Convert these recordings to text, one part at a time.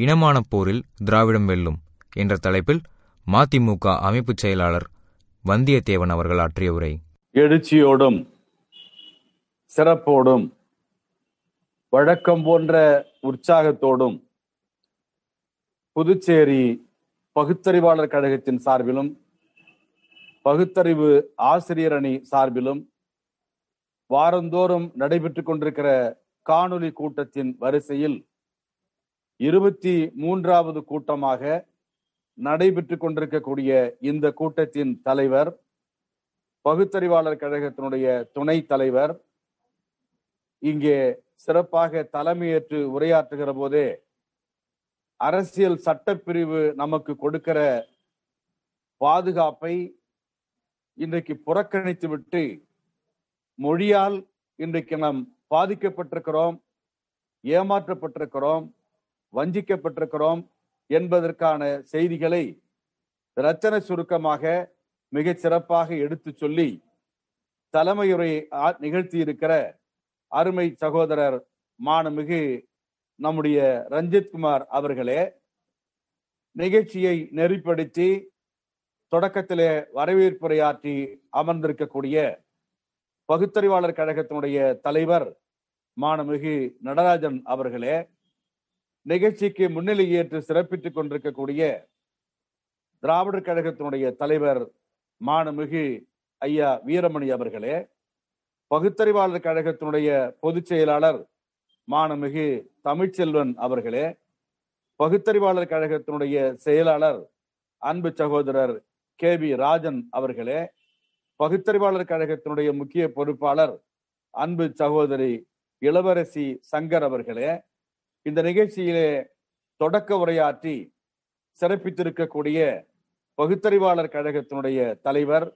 இனமான போரில் திராவிடம் வெல்லும் என்ற தலைப்பில் மதிமுக அமைப்பு செயலாளர் வந்தியத்தேவன் அவர்கள் ஆற்றிய உரை. எழுச்சியோடும் சிறப்போடும் வழக்கம் போன்ற உற்சாகத்தோடும் புதுச்சேரி பகுத்தறிவாளர் கழகத்தின் சார்பிலும் பகுத்தறிவு ஆசிரியர் அணி சார்பிலும் வாரந்தோறும் நடைபெற்றுக் கொண்டிருக்கிற காணொலி கூட்டத்தின் வரிசையில் இருபத்தி மூன்றாவது கூட்டமாக நடைபெற்று கொண்டிருக்கக்கூடிய இந்த கூட்டத்தின் தலைவர் பகுத்தறிவாளர் கழகத்தினுடைய துணை தலைவர் இங்கே சிறப்பாக தலைமையேற்று உரையாற்றுகிற போதே அரசியல் சட்டப்பிரிவு நமக்கு கொடுக்கிற பாதுகாப்பை இன்றைக்கு புறக்கணித்து விட்டு மொழியால் இன்றைக்கு நாம் பாதிக்கப்பட்டிருக்கிறோம் ஏமாற்றப்பட்டிருக்கிறோம். வஞ்சிக்கப்பட்டிருக்கிறோம் என்பதற்கான செய்திகளை ரச்சனை சுருக்கமாக மிகச் சிறப்பாக எடுத்து சொல்லி தலைமையுரை நிகழ்த்தி இருக்கிற அருமை சகோதரர் மானமிகு நம்முடைய ரஞ்சித் குமார் அவர்களே நிகழ்ச்சியை நெறிப்படுத்தி தொடக்கத்திலே வரவேற்புரையாற்றி அமர்ந்திருக்கக்கூடிய பகுத்தறிவாளர் கழகத்தினுடைய தலைவர் மானமிகு நடராஜன் அவர்களே நிகழ்ச்சிக்கு முன்னிலை ஏற்று சிறப்பித்துக் கொண்டிருக்கக்கூடிய திராவிடர் கழகத்தினுடைய தலைவர் மானமிகு ஐயா வீரமணி அவர்களே பகுத்தறிவாளர் கழகத்தினுடைய பொதுச் செயலாளர் மானமிகு தமிழ்ச்செல்வன் அவர்களே பகுத்தறிவாளர் கழகத்தினுடைய செயலாளர் அன்பு சகோதரர் கே வி ராஜன் அவர்களே பகுத்தறிவாளர் கழகத்தினுடைய முக்கிய பொறுப்பாளர் அன்பு சகோதரி இளவரசி சங்கர் அவர்களே இந்த நிகழ்ச்சியிலே தொடக்க உரையாற்றி சிறப்பித்திருக்கக்கூடிய பகுத்தறிவாளர் கழகத்தினுடைய தலைவர்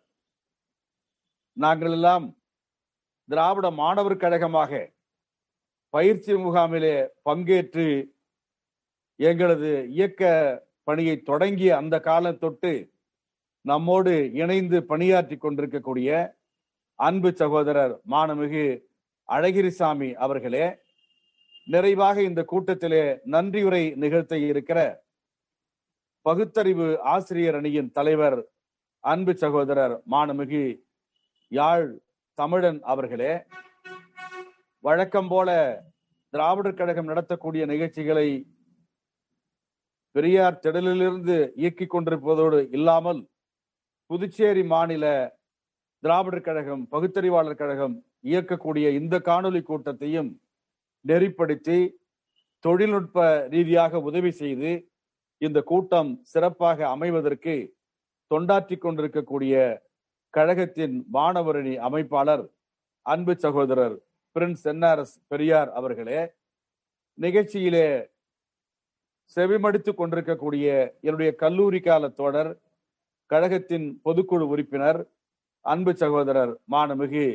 நாங்கள் எல்லாம் திராவிட மாணவர் கழகமாக பயிற்சி முகாமிலே பங்கேற்று எங்களது இயக்க பணியை தொடங்கிய அந்த காலம் தொட்டு நம்மோடு இணைந்து பணியாற்றி கொண்டிருக்கக்கூடிய அன்பு சகோதரர் மானமிகு அழகிரிசாமி அவர்களே நிறைவாக இந்த கூட்டத்திலே நன்றியுரை நிகழ்த்த இருக்கிற பகுத்தறிவு ஆசிரியர் அணியின் தலைவர் அன்பு சகோதரர் மானமிகு யாழ் தமிழன் அவர்களே வழக்கம் போல திராவிடர் கழகம் நடத்தக்கூடிய நிகழ்ச்சிகளை பெரியார் திடலிலிருந்து இயக்கிக் கொண்டிருப்பதோடு இல்லாமல் புதுச்சேரி மாநில திராவிடர் கழகம் பகுத்தறிவாளர் கழகம் இயக்கக்கூடிய இந்த காணொலி கூட்டத்தையும் நெறிப்படுத்தி தொழில்நுட்ப ரீதியாக உதவி செய்து இந்த கூட்டம் சிறப்பாக அமைவதற்கு தொண்டாற்றி கொண்டிருக்கக்கூடிய கழகத்தின் மாணவரணி அமைப்பாளர் அன்பு சகோதரர் பிரின்ஸ் என்ஆர்எஸ் பெரியார் அவர்களே நிகழ்ச்சியிலே செவிமடித்துக் கொண்டிருக்கக்கூடிய என்னுடைய கல்லூரி கால தோழர் கழகத்தின் பொதுக்குழு உறுப்பினர் அன்பு சகோதரர் மானமிகு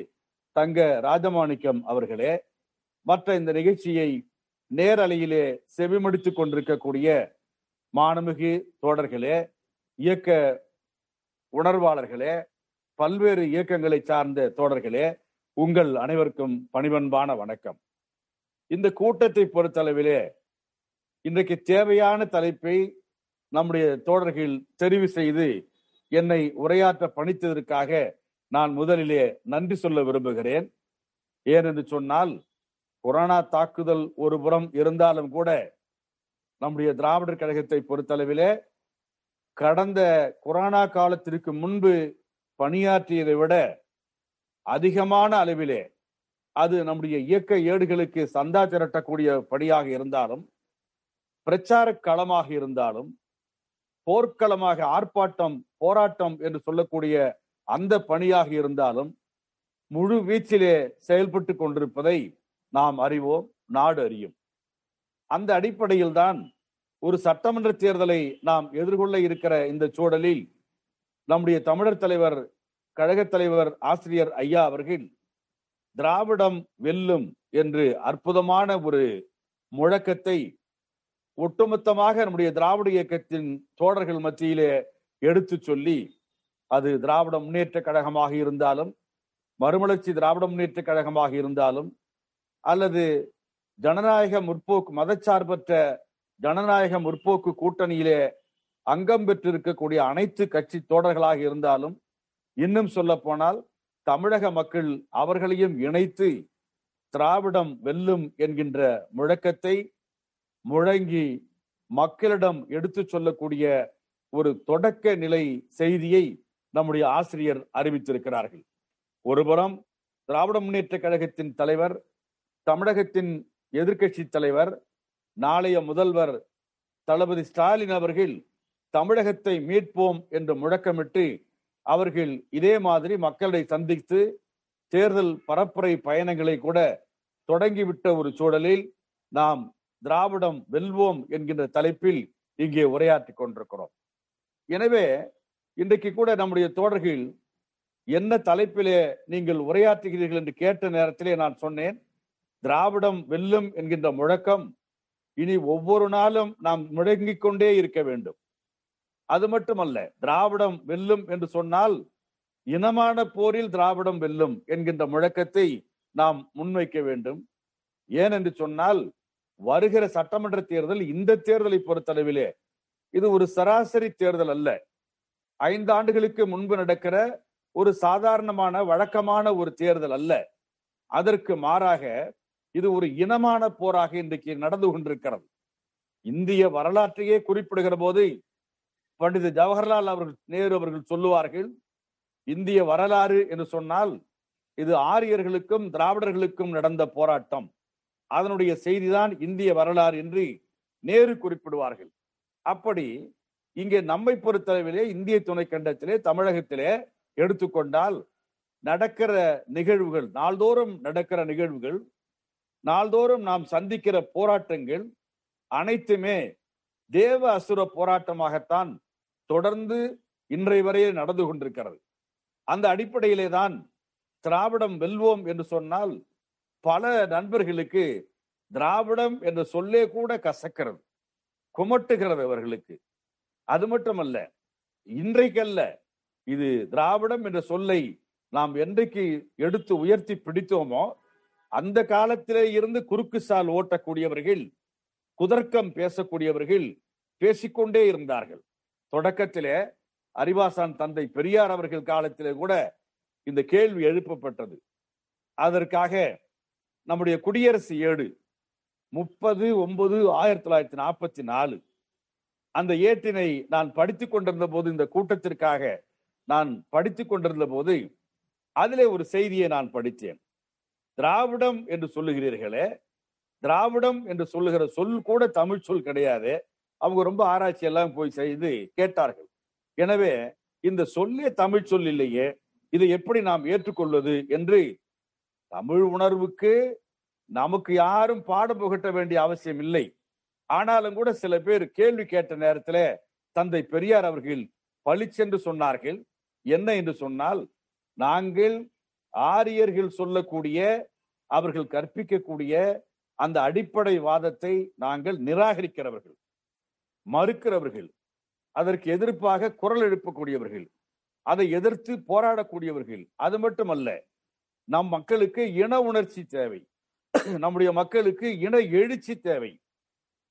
தங்க ராஜமாணிக்கம் அவர்களே மற்ற இந்த நிகழ்ச்சியை நேரலையிலே செவிமடித்துக் கொண்டிருக்கக்கூடிய மாணமிகு தோழர்களே இயக்க உணர்வாளர்களே பல்வேறு இயக்கங்களை சார்ந்த தோழர்களே உங்கள் அனைவருக்கும் பணிவன்பான வணக்கம். இந்த கூட்டத்தை பொறுத்தளவிலே இன்றைக்கு தேவையான தலைப்பை நம்முடைய தோழர்கள் தெரிவு செய்து என்னை உரையாற்ற பணித்ததற்காக நான் முதலிலே நன்றி சொல்ல விரும்புகிறேன். ஏனென்று சொன்னால் கொரோனா தாக்குதல் ஒரு புறம் இருந்தாலும் கூட நம்முடைய திராவிடர் கழகத்தை பொறுத்தளவிலே கடந்த கொரோனா காலத்திற்கு முன்பு பணியாற்றியதை விட அதிகமான அளவிலே அது நம்முடைய இயக்க ஏடுகளுக்கு சந்தா திரட்டக்கூடிய படியாக இருந்தாலும் பிரச்சார களமாக இருந்தாலும் போர்க்களமாக ஆர்ப்பாட்டம் போராட்டம் என்று சொல்லக்கூடிய அந்த பணியாக இருந்தாலும் முழு வீச்சிலே செயல்பட்டு கொண்டிருப்பதை நாம் அறிவோம் நாடு அறியும். அந்த அடிப்படையில் தான் ஒரு சட்டமன்ற தேர்தலை நாம் எதிர்கொள்ள இருக்கிற இந்த சூழலில் நம்முடைய தமிழர் தலைவர் கழகத் தலைவர் ஆசிரியர் ஐயா அவர்கள் திராவிடம் வெல்லும் என்று அற்புதமான ஒரு முழக்கத்தை ஒட்டுமொத்தமாக நம்முடைய திராவிட இயக்கத்தின் தோழர்கள் மத்தியிலே எடுத்து சொல்லி அது திராவிட முன்னேற்ற கழகமாக இருந்தாலும் மறுமலர்ச்சி திராவிட முன்னேற்ற கழகமாக இருந்தாலும் அல்லது ஜனநாயக முற்போக்கு மதச்சார்பற்ற ஜனநாயக முற்போக்கு கூட்டணியிலே அங்கம் பெற்றிருக்கக்கூடிய அனைத்து கட்சி தோழர்களாக இருந்தாலும் இன்னும் சொல்ல போனால் தமிழக மக்கள் அவர்களையும் இணைத்து திராவிடம் வெல்லும் என்கின்ற முழக்கத்தை முழங்கி மக்களிடம் எடுத்து சொல்லக்கூடிய ஒரு தொடக்க நிலை செய்தியை நம்முடைய ஆசிரியர் அறிவித்திருக்கிறார்கள். ஒருபுறம் திராவிட முன்னேற்ற கழகத்தின் தலைவர் தமிழகத்தின் எதிர்க்கட்சி தலைவர் நாளைய முதல்வர் தளபதி ஸ்டாலின் அவர்கள் தமிழகத்தை மீட்போம் என்று முழக்கமிட்டு அவர்கள் இதே மாதிரி மக்களை சந்தித்து தேர்தல் பரப்புரை பயணங்களை கூட தொடங்கிவிட்ட ஒரு சூழலில் நாம் திராவிடம் வெல்வோம் என்கின்ற தலைப்பில் இங்கே உரையாற்றி கொண்டிருக்கிறோம். எனவே இன்றைக்கு கூட நம்முடைய தோழர்கள் என்ன தலைப்பிலே நீங்கள் உரையாற்றுகிறீர்கள் என்று கேட்ட நேரத்திலே நான் சொன்னேன். திராவிடம் வெல்லும் என்கின்ற முழக்கம் இனி ஒவ்வொரு நாளும் நாம் முழங்கிக் கொண்டே இருக்க வேண்டும். அது மட்டுமல்ல திராவிடம் வெல்லும் என்று சொன்னால் இனமான போரில் திராவிடம் வெல்லும் என்கின்ற முழக்கத்தை நாம் முன்வைக்க வேண்டும். ஏன் என்று சொன்னால் வருகிற சட்டமன்ற தேர்தல் இந்த தேர்தலை பொறுத்தளவிலே இது ஒரு சராசரி தேர்தல் அல்ல. ஐந்து ஆண்டுகளுக்கு முன்பு நடக்கிற ஒரு சாதாரணமான வழக்கமான ஒரு தேர்தல் அல்ல. அதற்கு மாறாக இது ஒரு இனமான போராக இன்றைக்கு நடந்து கொண்டிருக்கிறது. இந்திய வரலாற்றையே குறிப்பிடுகிற போது பண்டித ஜவஹர்லால் அவர்கள் நேரு அவர்கள் சொல்லுவார்கள் இந்திய வரலாறு என்று சொன்னால் இது ஆரியர்களுக்கும் திராவிடர்களுக்கும் நடந்த போராட்டம். அதனுடைய செய்திதான் இந்திய வரலாறு என்று நேரு குறிப்பிடுவார்கள். அப்படி இங்கே நம்மை பொறுத்தளவிலே இந்திய துணைக்கண்டத்திலே தமிழகத்திலே எடுத்துக்கொண்டால் நடக்கிற நிகழ்வுகள் நாள்தோறும் நடக்கிற நிகழ்வுகள் நாள்தோறும் நாம் சந்திக்கிற போராட்டங்கள் அனைத்துமே தேவ அசுர போராட்டமாகத்தான் தொடர்ந்து இன்றைய வரையில் நடந்து கொண்டிருக்கிறது. அந்த அடிப்படையிலே தான் திராவிடம் வெல்வோம் என்று சொன்னால் பல நண்பர்களுக்கு திராவிடம் என்ற சொல்லே கூட கசக்கிறது குமட்டுகிறது அவர்களுக்கு. அது மட்டுமல்ல இன்றைக்கல்ல இது திராவிடம் என்ற சொல்லை நாம் என்றைக்கு எடுத்து உயர்த்தி பிடித்தோமோ அந்த காலத்திலே இருந்து குறுக்கு சால் ஓட்டக்கூடியவர்கள் குதர்க்கம் பேசக்கூடியவர்கள் பேசிக்கொண்டே இருந்தார்கள். தொடக்கத்திலே அறிவாசான் தந்தை பெரியார் அவர்கள் காலத்திலே கூட இந்த கேள்வி எழுப்பப்பட்டது. அதற்காக நம்முடைய குடியரசு ஏடு முப்பது ஒன்பது ஆயிரத்தி தொள்ளாயிரத்தி நாற்பத்தி நாலு அந்த ஏட்டினை நான் படித்துக் கொண்டிருந்த போது இந்த கூட்டத்திற்காக நான் படித்து கொண்டிருந்த போது அதிலே ஒரு செய்தியை நான் படித்தேன். திராவிடம் என்று சொல்லுகிறீர்களே திராவிடம் என்று சொல்லுகிற சொல் கூட தமிழ் சொல் கிடையாது. அவங்க ரொம்ப ஆராய்ச்சி எல்லாம் போய் செய்து கேட்டார்கள். எனவே இந்த சொல்லே தமிழ் சொல் இல்லையே இதை எப்படி நாம் ஏற்றுக்கொள்வது என்று தமிழ் உணர்வுக்கு நமக்கு யாரும் பாடம் புகட்ட வேண்டிய அவசியம் இல்லை. ஆனாலும் கூட சில பேர் கேள்வி கேட்ட நேரத்துல தந்தை பெரியார் அவர்கள் பளிச்சென்று சொன்னார்கள். என்ன என்று சொன்னால் நாங்கள் ஆரியர்கள் சொல்லக்கூடிய அவர்கள் கற்பிக்கக்கூடிய அந்த அடிப்படை வாதத்தை நாங்கள் நிராகரிக்கிறவர்கள் மறுக்கிறவர்கள் அதற்கு எதிர்ப்பாக குரல் எழுப்பக்கூடியவர்கள் அதை எதிர்த்து போராடக்கூடியவர்கள். அது மட்டுமல்ல நம் மக்களுக்கு இன உணர்ச்சி தேவை. நம்முடைய மக்களுக்கு இன எழுச்சி தேவை.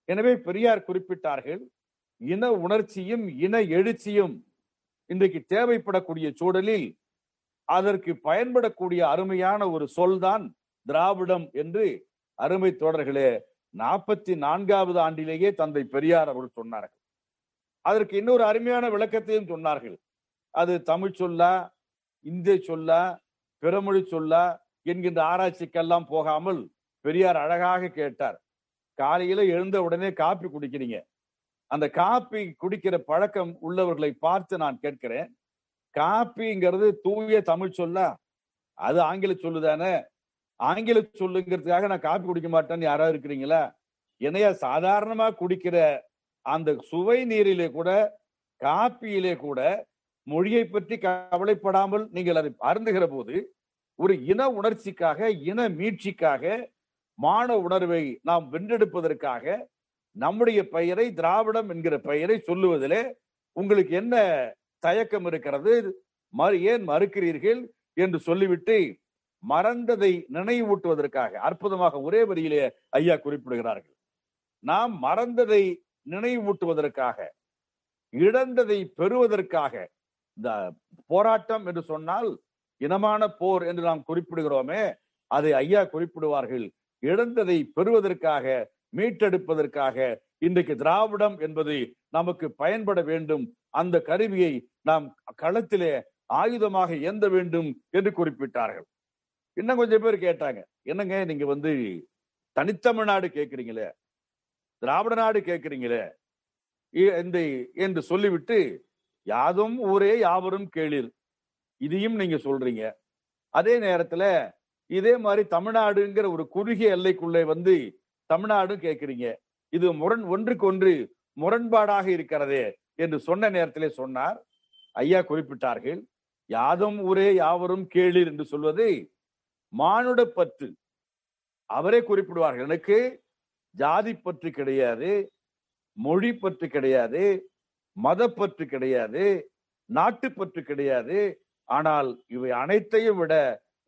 எனவே பெரியார் குறிப்பிட்டார்கள் இன உணர்ச்சியும் இன எழுச்சியும் இன்றைக்கு தேவைப்படக்கூடிய சூழலில் அதற்கு பயன்படக்கூடிய அருமையான ஒரு சொல்தான் திராவிடம் என்று அருமை தோழர்களே நாற்பத்தி நான்காவது ஆண்டிலேயே தந்தை பெரியார் அவர்கள் சொன்னார்கள். அதற்கு இன்னொரு அருமையான விளக்கத்தையும் சொன்னார்கள். அது தமிழ் சொல்லா இந்திய சொல்லா பிறமொழி சொல்லா என்கின்ற ஆராய்ச்சிக்கெல்லாம் போகாமல் பெரியார் அழகாக கேட்டார். காலையில எழுந்த உடனே காப்பி குடிக்கிறீங்க. அந்த காப்பி குடிக்கிற பழக்கம் உள்ளவர்களை பார்த்து நான் கேட்கிறேன். காப்பிங்கிறது தூய தமிழ் சொல்லா. அது ஆங்கில சொல்லுதானே ஆங்கில சொல்லுங்கிறதுக்காக நான் காப்பி குடிக்க மாட்டேன்னு யாராவது இருக்கிறீங்களா? என்னையா சாதாரணமா குடிக்கிற அந்த சுவை நீரிலே கூட காப்பியிலே கூட மொழியை பற்றி கவலைப்படாமல் நீங்கள் அதை அருந்துகிற போது ஒரு இன உணர்ச்சிக்காக இன மீட்சிக்காக மான உணர்வை நாம் வென்றெடுப்பதற்காக நம்முடைய பெயரை திராவிடம் என்கிற பெயரை சொல்லுவதிலே உங்களுக்கு என்ன தயக்கம் இருக்கிறது. மறு ஏன் மறுக்கிறீர்கள் என்று சொல்லிவிட்டு மறந்ததை நினைவூட்டுவதற்காக அற்புதமாக ஒரே வரியிலே ஐயா குறிப்பிடுகிறார்கள். நாம் மறந்ததை நினைவூட்டுவதற்காக இழந்ததை பெறுவதற்காக இந்த போராட்டம் என்று சொன்னால் இனமான போர் என்று நாம் குறிப்பிடுகிறோமே அதை ஐயா குறிப்பிடுவார்கள். இழந்ததை பெறுவதற்காக மீட்டெடுப்பதற்காக இன்றைக்கு திராவிடம் என்பது நமக்கு பயன்பட வேண்டும் அந்த கருவியை நாம் களத்திலே ஆயுதமாக ஏந்த வேண்டும் என்று குறிப்பிட்டார்கள். இன்னும் கொஞ்சம் பேர் கேட்டாங்க என்னங்க நீங்க வந்து தனித்தமிழ்நாடு கேட்கிறீங்களே திராவிட நாடு கேட்கிறீங்களே இந்த என்று சொல்லிவிட்டு யாதும் ஊரே யாவரும் கேளீர் இதையும் நீங்க சொல்றீங்க. அதே நேரத்துல இதே மாதிரி தமிழ்நாடுங்கிற ஒரு குறுகிய எல்லைக்குள்ளே வந்து தமிழ்நாடும் கேட்கிறீங்க இது முரண் ஒன்றுக்கு ஒன்று முரண்பாடாக இருக்கிறதே என்று சொன்ன நேரத்திலே சொன்னார். ஐயா குறிப்பிட்டார்கள் யாதும் ஊரே யாவரும் கேளீர் என்று சொல்வது மானுட பற்று. அவரே குறிப்பிடுவார்கள் எனக்கு ஜாதி பற்று கிடையாது மொழி பற்று கிடையாது மதப்பற்று கிடையாது நாட்டுப்பற்று கிடையாது ஆனால் இவை அனைத்தையும் விட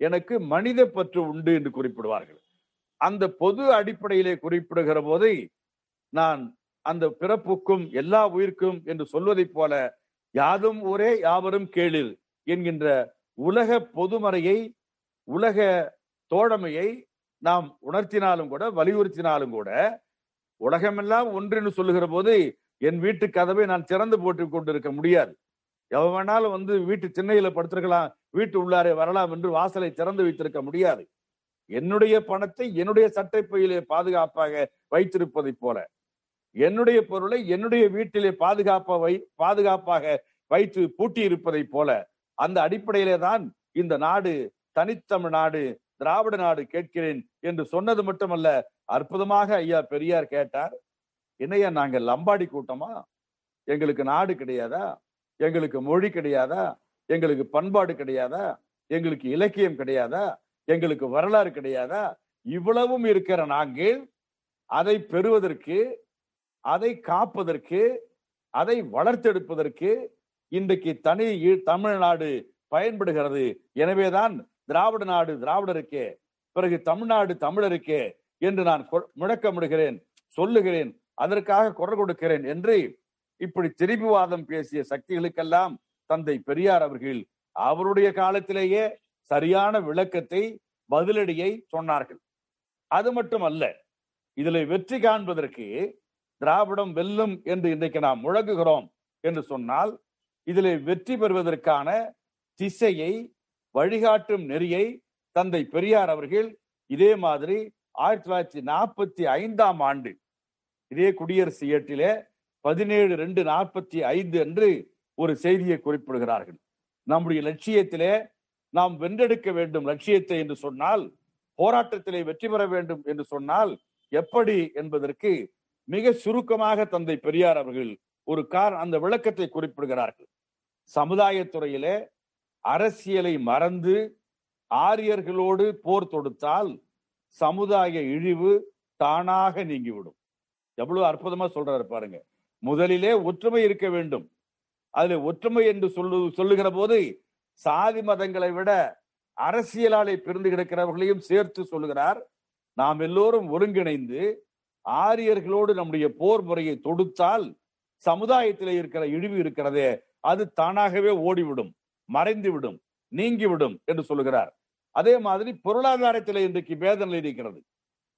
எனக்கு மனித பற்று உண்டு என்று குறிப்பிடுவார்கள். அந்த பொது அடிப்படையிலே குறிப்பிடுகிற போதை நான் அந்த பிறப்புக்கும் எல்லா உயிர்க்கும் என்று சொல்வதைப் போல யாதும் ஒரே யாவரும் கேளிர் என்கின்ற உலக பொதுமறையை உலக தோழமையை நாம் உணர்த்தினாலும் கூட வலியுறுத்தினாலும் கூட உலகமெல்லாம் ஒன்றுன்னு சொல்லுகிற போது என் வீட்டு கதவை நான் திறந்து போட்டு கொண்டிருக்க முடியாது. எவன் வேணாலும் வந்து வீட்டு சின்னையில படுத்திருக்கலாம் வீட்டு உள்ளாரே வரலாம் என்று வாசலை திறந்து வைத்திருக்க முடியாது. என்னுடைய பணத்தை என்னுடைய சட்டைப்பையிலே பாதுகாப்பாக வைத்திருப்பதைப் போல. என்னுடைய பொருளை என்னுடைய வீட்டிலே பாதுகாப்ப வை பாதுகாப்பாக வைத்து பூட்டி இருப்பதைப் போல அந்த அடிப்படையிலே தான் இந்த நாடு தனித்தமிழ் நாடு திராவிட நாடு கேட்கிறேன் என்று சொன்னது மட்டுமல்ல அற்புதமாக ஐயா பெரியார் கேட்டார் என்னையா நாங்க லம்பாடி கூட்டமா? எங்களுக்கு நாடு கிடையாதா? எங்களுக்கு மொழி கிடையாதா? எங்களுக்கு பண்பாடு கிடையாதா? எங்களுக்கு இலக்கியம் கிடையாதா? எங்களுக்கு வரலாறு கிடையாதா? இவ்வளவும் இருக்கிற நாங்கள் அதை பெறுவதற்கு அதை காப்பதற்கு அதை வளர்த்தெடுப்பதற்கு இன்றைக்கு தனி தமிழ்நாடு பயன்படுகிறது. எனவேதான் திராவிட நாடு திராவிடருக்கே பிறகு தமிழ்நாடு தமிழருக்கே என்று நான் கொ- முழக்கமிடுகிறேன் சொல்லுகிறேன் அதற்காக குரல் கொடுக்கிறேன் என்று இப்படி திரும்பிவாதம் பேசிய சக்திகளுக்கெல்லாம் தந்தை பெரியார் அவர்கள் அவருடைய காலத்திலேயே சரியான விளக்கத்தை பதிலடியை சொன்னார்கள். அது மட்டுமல்ல இதில் வெற்றி காண்பதற்கு திராவிடம் வெல்லும் என்று இன்றைக்கு நாம் முழங்குகிறோம் என்று சொன்னால் இதிலே வெற்றி பெறுவதற்கான திசையை வழிகாட்டும் நெறியை தந்தை பெரியார் அவர்கள் இதே மாதிரி ஆயிரத்தி தொள்ளாயிரத்தி நாற்பத்தி ஐந்தாம் ஆண்டு இதே குடியரசு ஏட்டிலே பதினேழு ரெண்டு நாற்பத்தி ஐந்து என்று ஒரு செய்தியை குறிப்பிடுகிறார்கள். நம்முடைய லட்சியத்திலே நாம் வென்றெடுக்க வேண்டும் லட்சியத்தை என்று சொன்னால் போராட்டத்திலே வெற்றி பெற வேண்டும் என்று சொன்னால் எப்படி என்பதற்கு மிக சுருக்கமாக தந்தை பெரியார் அவர்கள் ஒரு கார் அந்த விளக்கத்தை குறிப்பிடுகிறார்கள். சமுதாயத்துறையிலே அரசியலை மறந்து ஆரியர்களோடு போர் தொடுத்தால் சமுதாய இழிவு தானாக நீங்கிவிடும். எவ்வளவு அற்புதமா சொல்றாரு பாருங்க. முதலிலே ஒற்றுமை இருக்க வேண்டும். அதுல ஒற்றுமை என்று சொல்லு சொல்லுகிற போது சாதி மதங்களை விட அரசியலாலே பிரிந்து கிடக்கிறவர்களையும் சேர்த்து சொல்லுகிறார். நாம் எல்லோரும் ஒருங்கிணைந்து ஆரியர்களோடு நம்முடைய போர் முறையை தொடுத்தால் சமுதாயத்திலே இருக்கிற இழிவு இருக்கிறதே அது தானாகவே ஓடிவிடும் மறைந்துவிடும் நீங்கிவிடும் என்று சொல்லுகிறார். அதே மாதிரி பொருளாதாரத்திலே இன்றைக்கு வேதனை இருக்கிறது.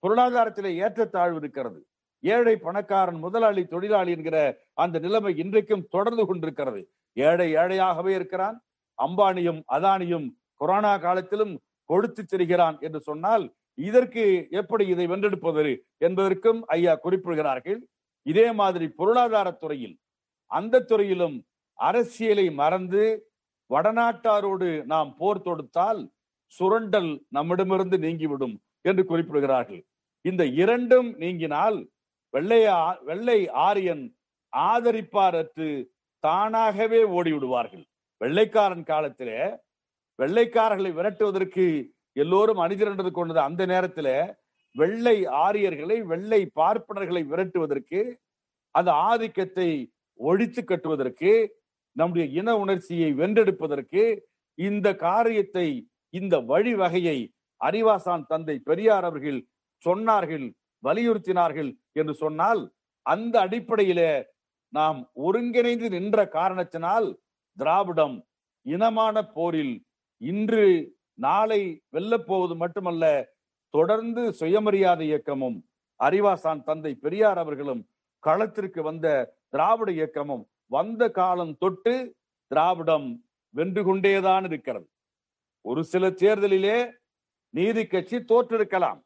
பொருளாதாரத்திலே ஏற்றத்தாழ்வு இருக்கிறது. ஏழை பணக்காரன் முதலாளி தொழிலாளி என்கிற அந்த நிலைமை இன்றைக்கும் தொடர்ந்து கொண்டிருக்கிறது. ஏழை ஏழையாகவே இருக்கிறான். அம்பானியும் அதானியும் கொரோனா காலத்திலும் கொடுத்து திரிகிறான் என்று சொன்னால் இதற்கு எப்படி இதை வென்றெடுப்பது என்பதற்கும் ஐயா குறிப்பிடுகிறார்கள். இதே மாதிரி பொருளாதார துறையில் அந்த துறையிலும் அரசியலை மறந்து வடநாட்டாரோடு நாம் போர் தொடுத்தால் சுரண்டல் நம்மிடமிருந்து நீங்கிவிடும் என்று குறிப்பிடுகிறார்கள். இந்த இரண்டும் நீங்கினால் வெள்ளை ஆ- வெள்ளை ஆரியன் ஆதரிப்பாரற்று தானாகவே ஓடிவிடுவார்கள். வெள்ளைக்காரன் காலத்திலே வெள்ளைக்காரர்களை விரட்டுவதற்கு எல்லோரும் அணிதிரண்டது கொண்டது அந்த நேரத்துல வெள்ளை ஆரியர்களை வெள்ளை பார்ப்பனர்களை விரட்டுவதற்கு அந்த ஆதிக்கத்தை ஒழித்து கட்டுவதற்கு நம்முடைய இன உணர்ச்சியை வென்றெடுப்பதற்கு இந்த காரியத்தை இந்த வழிவகையை அறிவாசான் தந்தை பெரியார் அவர்கள் சொன்னார்கள் வலியுறுத்தினார்கள் என்று சொன்னால் அந்த அடிப்படையில நாம் ஒருங்கிணைந்து நின்ற காரணத்தினால் திராவிடம் இனமான போரில் இன்று நாளை வெல்லப்போவது மட்டுமல்ல தொடர்ந்து சுயமரியாதை இயக்கமும் அறிவாசான் தந்தை பெரியார் அவர்களும் களத்திற்கு வந்த திராவிட இயக்கமும் வந்த காலம் தொட்டு திராவிடம் வென்று கொண்டேதான் இருக்கிறது. ஒரு சில தேர்தலிலே நீதி கட்சி தோற்றிருக்கலாம்.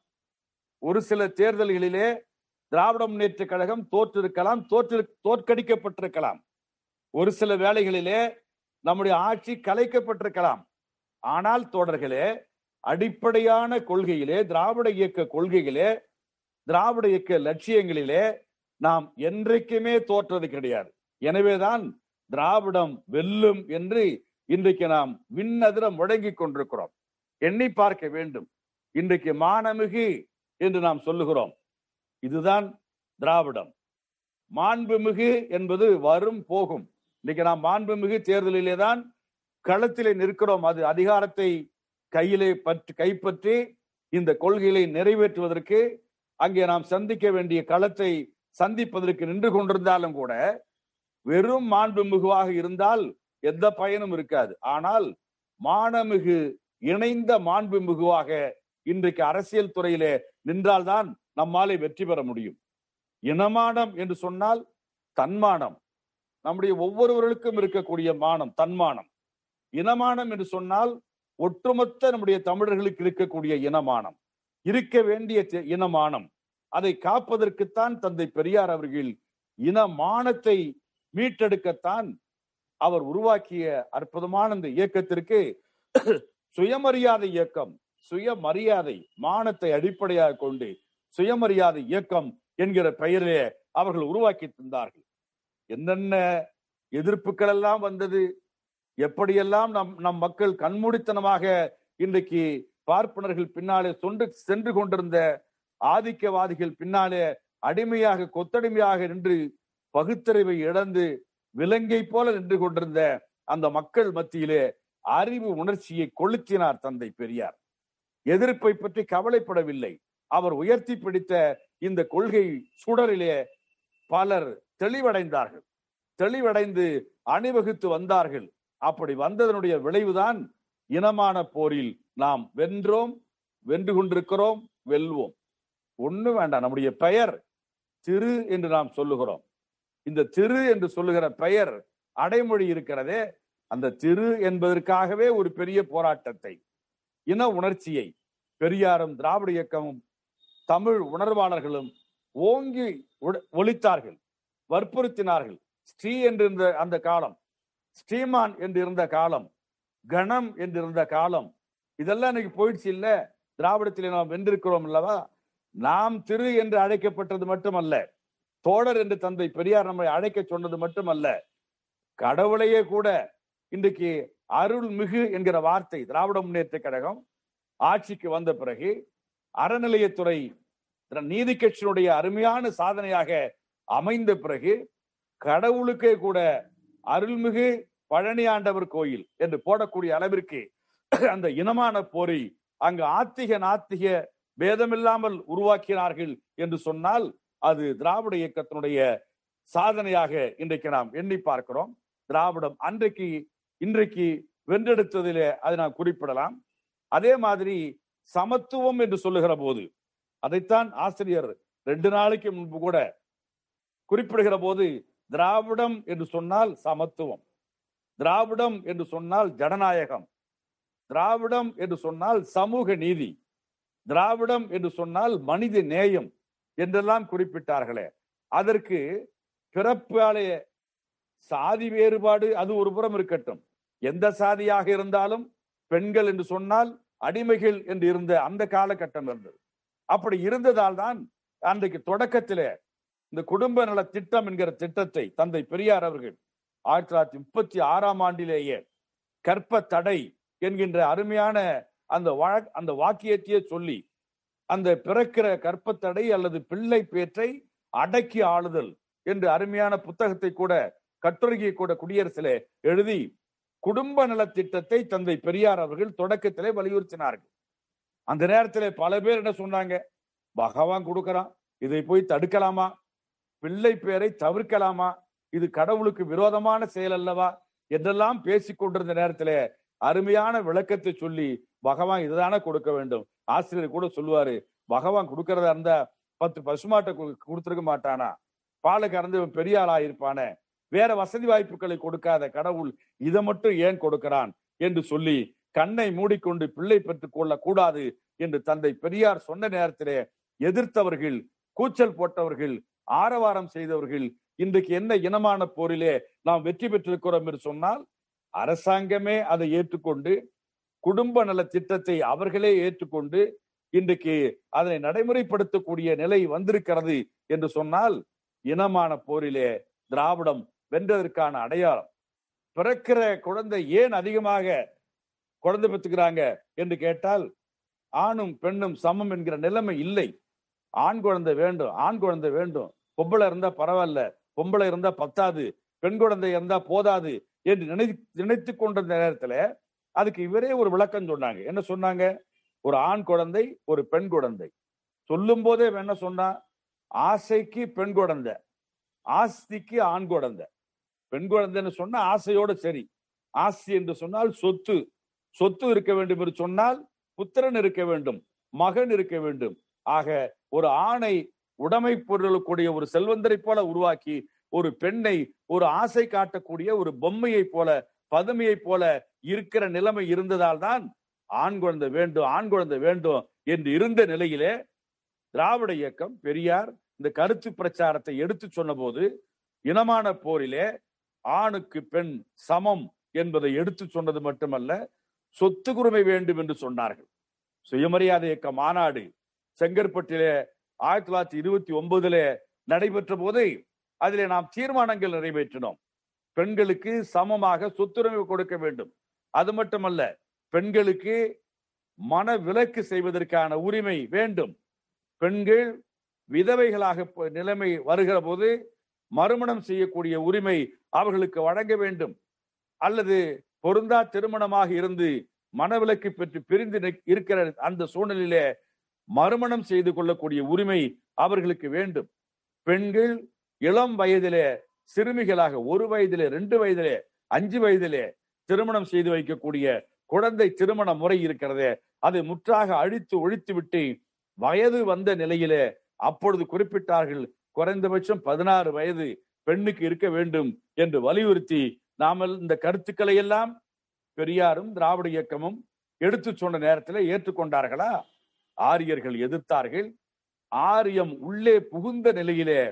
ஒரு சில தேர்தல்களிலே திராவிட முன்னேற்ற கழகம் தோற்றிருக்கலாம் தோற்று தோற்கடிக்கப்பட்டிருக்கலாம். ஒரு சில வேளைகளிலே நம்முடைய ஆட்சி கலைக்கப்பட்டிருக்கலாம். ஆனால் தோழர்களே அடிப்படையான கொள்கையிலே திராவிட இயக்க கொள்கையிலே திராவிட இயக்க லட்சியங்களிலே நாம் என்றைக்குமே தோற்றது கிடையாது. எனவேதான் திராவிடம் வெல்லும் என்று இன்றைக்கு நாம் விண்ணதிரம் முடங்கிக் கொண்டிருக்கிறோம். எண்ணி பார்க்க வேண்டும். இன்றைக்கு மானமிகு என்று நாம் சொல்லுகிறோம். இதுதான் திராவிடம். மாண்புமிகு என்பது வரும் போகும். இன்னைக்கு நாம் மாண்புமிகு தேர்தலிலே தான் களத்திலே நிற்கிறோம். அது அதிகாரத்தை கையிலே பற்றி கைப்பற்றி இந்த கொள்கைகளை நிறைவேற்றுவதற்கு அங்கே நாம் சந்திக்க வேண்டிய களத்தை சந்திப்பதற்கு நின்று கொண்டிருந்தாலும் கூட வெறும் மாண்புமிகுவாக இருந்தால் எந்த பயனும் இருக்காது. ஆனால் மானமிகு இணைந்த மாண்புமிகுவாக இன்றைக்கு அரசியல் துறையிலே நின்றால்தான் நம்மாலே வெற்றி பெற முடியும். இனமானம் என்று சொன்னால் தன்மானம். நம்முடைய ஒவ்வொருவர்களுக்கும் இருக்கக்கூடிய மானம் தன்மானம். இனமானம் என்று சொன்னால் ஒட்டுமொத்த நம்முடைய தமிழர்களுக்கு இருக்கக்கூடிய இனமானம். இருக்க வேண்டிய இனமானம். அதை காப்பதற்குத்தான் தந்தை பெரியார் அவர்கள் இனமானத்தை மீட்டெடுக்கத்தான் அவர் உருவாக்கிய அற்புதமான இந்த இயக்கத்திற்கு சுயமரியாதை இயக்கம் சுயமரியாதை மானத்தை அடிப்படையாக கொண்டு சுயமரியாதை இயக்கம் என்கிற பெயரிலே அவர்கள் உருவாக்கி தந்தார்கள். என்னென்ன எதிர்ப்புகள் எல்லாம் வந்தது? எப்படியெல்லாம் நம் நம் மக்கள் கண்மூடித்தனமாக இன்றைக்கு பார்ப்பனர்கள் பின்னாலே சொன்று சென்று கொண்டிருந்த ஆதிக்கவாதிகள் பின்னாலே அடிமையாக கொத்தடிமையாக நின்று பகுத்தறிவை இழந்து விலங்கை போல நின்று கொண்டிருந்த அந்த மக்கள் மத்தியிலே அறிவு உணர்ச்சியை கொளுத்தினார் தந்தை பெரியார். எதிர்ப்பை பற்றி கவலைப்படவில்லை. அவர் உயர்த்தி பிடித்த இந்த கொள்கை சுடரிலே பலர் தெளிவடைந்தார்கள். தெளிவடைந்து அணிவகுத்து வந்தார்கள். அப்படி வந்ததனுடைய விளைவுதான் இனமான போரில் நாம் வென்றோம் வென்று கொண்டிருக்கிறோம் வெல்வோம். ஒண்ணு வேண்டாம் நம்முடைய பெயர் திரு என்று நாம் சொல்லுகிறோம். இந்த திரு என்று சொல்லுகிற பெயர் அடைமொழி இருக்கிறதே அந்த திரு என்பதற்காகவே ஒரு பெரிய போராட்டத்தை இன உணர்ச்சியை பெரியாரும் திராவிட இயக்கமும் தமிழ் உணர்வாளர்களும் ஓங்கி ஒழித்தார்கள் வற்புறுத்தினார்கள். ஸ்ரீ என்று அந்த காலம் ஸ்ரீமான் என்று இருந்த காலம் கணம் என்று இருந்த காலம் இதெல்லாம் இன்னைக்கு போயிடுச்சு இல்ல? திராவிடத்திலே நாம் வென்றிருக்கிறோம் அல்லவா? நாம் திரு என்று அழைக்கப்பட்டது மட்டுமல்ல தோழர் என்று தந்தை பெரியார் நம்மை அழைக்க சொன்னது மட்டுமல்ல கடவுளையே கூட இன்றைக்கு அருள்மிகு என்கிற வார்த்தை திராவிட முன்னேற்ற கழகம் ஆட்சிக்கு வந்த பிறகு அறநிலையத்துறை நீதி கட்சியினுடைய அருமையான சாதனையாக அமைந்த பிறகு கடவுளுக்கே கூட அருள்மிகு பழனியாண்டவர் கோயில் என்று போடக்கூடிய அளவிற்கு அந்த இனமான போரை அங்கு ஆத்திக நாத்திக பேதமில்லாமல் உருவாக்கினார்கள் என்று சொன்னால் அது திராவிட இயக்கத்தினுடைய சாதனையாக இன்றைக்கு நாம் எண்ணி பார்க்கிறோம். திராவிடம் அன்றைக்கு இன்றைக்கு வென்றெடுத்ததிலே அதை நாம் குறிப்பிடலாம். அதே மாதிரி சமத்துவம் என்று சொல்லுகிற போது அதைத்தான் ஆசிரியர் ரெண்டு நாளைக்கு முன்பு கூட குறிப்பிடுகிற போது திராவிடம் என்று சொன்னால் சமத்துவம். திராவிடம் என்று சொன்னால் ஜனநாயகம். திராவிடம் என்று சொன்னால் சமூக நீதி. திராவிடம் என்று சொன்னால் மனித நேயம் என்றெல்லாம் குறிப்பிட்டார்களே. அதற்கு பிறப்பாலே சாதி வேறுபாடு அது ஒரு புறம் இருக்கட்டும். எந்த சாதியாக இருந்தாலும் பெண்கள் என்று சொன்னால் அடிமைகள் என்று இருந்த அந்த காலகட்டம் இருந்தது. அப்படி இருந்ததால் தான் அன்றைக்கு தொடக்கத்திலே இந்த குடும்ப நல திட்டம் என்கிற திட்டத்தை தந்தை பெரியார் அவர்கள் ஆயிரத்தி தொள்ளாயிரத்தி முப்பத்தி ஆறாம் ஆண்டிலேயே கற்ப தடை என்கின்ற அருமையான அந்த அந்த வாக்கியத்தையே சொல்லி அந்த பிறக்கிற கற்பத்தடை அல்லது பிள்ளை பேற்றை அடக்கி ஆளுதல் என்று அருமையான புத்தகத்தை கூட கட்டுரையை கூட குடியரசுல எழுதி குடும்ப நலத் திட்டத்தை தந்தை பெரியார் அவர்கள் தொடக்கத்திலே வலியுறுத்தினார்கள். அந்த நேரத்திலே பல பேர் என்ன சொன்னாங்க? பகவான் கொடுக்கறான். இதை போய் தடுக்கலாமா? பிள்ளை பேரை தவிர்க்கலாமா? இது கடவுளுக்கு விரோதமான செயல் அல்லவா? என்றெல்லாம் பேசிக் கொண்டிருந்த நேரத்திலே அருமையான விளக்கத்தை சொல்லி பகவான் இதுதானே கொடுக்க வேண்டும். ஆசிரியர் கூட சொல்லுவாரு பகவான் கொடுக்கறதா இருந்தா பத்து பசுமாட்டை கொடுத்துருக்க மாட்டானா? பாலை கறந்து பெரிய ஆளா இருப்பானே? வேற வசதி வாய்ப்புகளை கொடுக்காத கடவுள் இதை மட்டும் ஏன் கொடுக்கிறான்? என்று சொல்லி கண்ணை மூடிக்கொண்டு பிள்ளை பெற்றுக் கொள்ள கூடாது என்று தந்தை பெரியார் சொன்ன நேரத்திலே எதிர்த்தவர்கள் கூச்சல் போட்டவர்கள் ஆரவாரம் செய்தவர்கள் இன்றைக்கு என்ன இனமான போரிலே நாம் வெற்றி பெற்றிருக்கிறோம் என்று சொன்னால் அரசாங்கமே அதை ஏற்றுக்கொண்டு குடும்ப நல திட்டத்தை அவர்களே ஏற்றுக்கொண்டு இன்றைக்கு அதனை நடைமுறைப்படுத்தக்கூடிய நிலை வந்திருக்கிறது என்று சொன்னால் இனமான போரிலே திராவிடம் வென்றதற்கான அடையாளம். பிறக்கிற குழந்தை ஏன் அதிகமாக குழந்தை பெற்றுக்கிறாங்க என்று கேட்டால் ஆணும் பெண்ணும் சமம் என்கிற நிலைமை இல்லை. ஆண் குழந்தை வேண்டும் ஆண் குழந்தை வேண்டும். பொம்பளை இருந்தா பரவாயில்ல பொம்பளை இருந்தா பத்தாது பெண் குழந்தை இருந்தா போதாது என்று நினை நினைத்து கொண்டிருந்த நேரத்துல அதுக்கு இவரே ஒரு விளக்கம் சொன்னாங்க. என்ன சொன்னாங்க? ஒரு ஆண் குழந்தை ஒரு பெண் குழந்தை. சொல்லும் போதே என்ன சொன்னா ஆசைக்கு பெண் குழந்தை ஆஸ்திக்கு ஆண் குழந்தை. பெண் குழந்தைன்னு சொன்னா ஆசையோட சரி ஆஸ்தி என்று சொன்னால் சொத்து சொத்து இருக்க வேண்டும் என்று சொன்னால் புத்திரன் இருக்க வேண்டும் மகன் இருக்க வேண்டும். ஆக ஒரு ஆணை உடைமை பொருளுக்குடைய ஒரு செல்வந்தரை போல உருவாக்கி ஒரு பெண்ணை ஒரு ஆசை காட்டக்கூடிய ஒரு பொம்மையை போல பதுமையை போல இருக்கிற நிலைமை இருந்ததால் தான் ஆண் குழந்தை வேண்டும் ஆண் குழந்தை வேண்டும் என்று இருந்த நிலையிலே திராவிட இயக்கம் பெரியார் இந்த கருத்து பிரச்சாரத்தை எடுத்து சொன்னபோது இனமான போரிலே ஆணுக்கு பெண் சமம் என்பதை எடுத்து சொன்னது மட்டுமல்ல சொத்து குருமை வேண்டும் என்று சொன்னார்கள். சுயமரியாதை இயக்க மாநாடு செங்கற்பட்டிலே ஆயிரத்தி தொள்ளாயிரத்தி இருபத்தி ஒன்பதுல நடைபெற்ற போது அதில் நாம் தீர்மானங்கள் நிறைவேற்றினோம். பெண்களுக்கு சமமாக சொத்துரிமை கொடுக்க வேண்டும். அது மட்டுமல்ல பெண்களுக்கு மன விலக்கு செய்வதற்கான உரிமை வேண்டும். பெண்கள் விதவைகளாக நிலைமை வருகிற போது மறுமணம் செய்யக்கூடிய உரிமை அவர்களுக்கு வழங்க வேண்டும். அல்லது பொருந்தா திருமணமாக இருந்து மனவிலக்கு பெற்று பிரிந்து இருக்கிற அந்த சூழ்நிலையிலே மறுமணம் செய்து கொள்ளக்கூடிய உரிமை அவர்களுக்கு வேண்டும். பெண்கள் இளம் வயதிலே சிறுமிகளாக ஒரு வயதிலே ரெண்டு வயதிலே அஞ்சு வயதிலே திருமணம் செய்து வைக்கக்கூடிய குழந்தை திருமண முறை இருக்கிறதே அதை முற்றாக அழித்து ஒழித்து விட்டு வயது வந்த நிலையிலே அப்பொழுது குறிப்பிட்டார்கள் குறைந்தபட்சம் பதினாறு வயது பெண்ணுக்கு இருக்க வேண்டும் என்று வலியுறுத்தி நாமல் இந்த கருத்துக்களை எல்லாம் பெரியாரும் திராவிட இயக்கமும் எடுத்து சொன்ன நேரத்தில் ஏற்றுக்கொண்டார்களா? ஆரியர்கள் எதிர்த்தார்கள். ஆரியம் உள்ளே புகுந்த நிலையிலே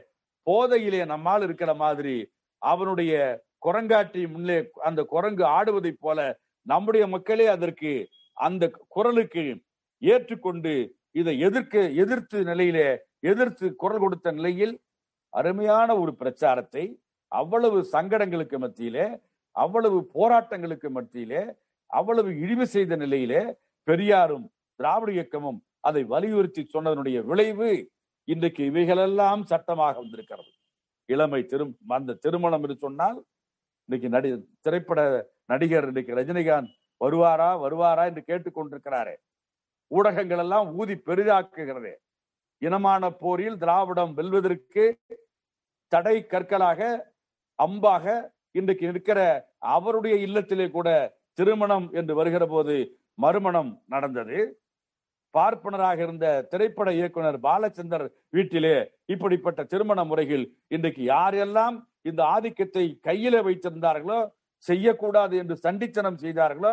போதையிலே நம்மால் இருக்கிற மாதிரி அவனுடைய குரங்காட்டி முன்னே அந்த குரங்கு ஆடுவதைப் போல நம்முடைய மக்களே அதற்கு அந்த குரலுக்கு ஏற்றுக்கொண்டு இதை எதிர்க்க எதிர்த்து நிலையிலே எதிர்த்து குரல் கொடுத்த நிலையில் அருமையான ஒரு பிரச்சாரத்தை அவ்வளவு சங்கடங்களுக்கு மத்தியிலே அவ்வளவு போராட்டங்களுக்கு மத்தியிலே அவ்வளவு இழிவு செய்த நிலையிலே பெரியாரும் திராவிட இயக்கமும் அதை வலியுறுத்தி சொன்னதனுடைய விளைவு இன்றைக்கு இவைகளெல்லாம் சட்டமாக வந்திருக்கிறது. இளமை திரும் அந்த திருமணம் என்று சொன்னால் இன்னைக்கு நடி திரைப்பட நடிகர் இன்னைக்கு ரஜினிகாந்த் வருவாரா வருவாரா என்று கேட்டுக்கொண்டிருக்கிறாரே. ஊடகங்கள் எல்லாம் ஊதி பெரிதாக்குகிறது. இனமான போரில் திராவிடம் வெல்வதற்கு தடை கற்களாக அம்பாக இன்றைக்கு இருக்கிற அவருடைய இல்லத்திலே கூட திருமணம் என்று வருகிற போது மறுமணம் நடந்தது. பார்ப்பனராக இருந்த திரைப்பட இயக்குனர் பாலச்சந்தர் வீட்டிலே இப்படிப்பட்ட திருமண முறையில் இன்றைக்கு யாரெல்லாம் இந்த ஆதிக்கத்தை கையில வைத்திருந்தார்களோ செய்யக்கூடாது என்று சண்டித்தனம் செய்தார்களோ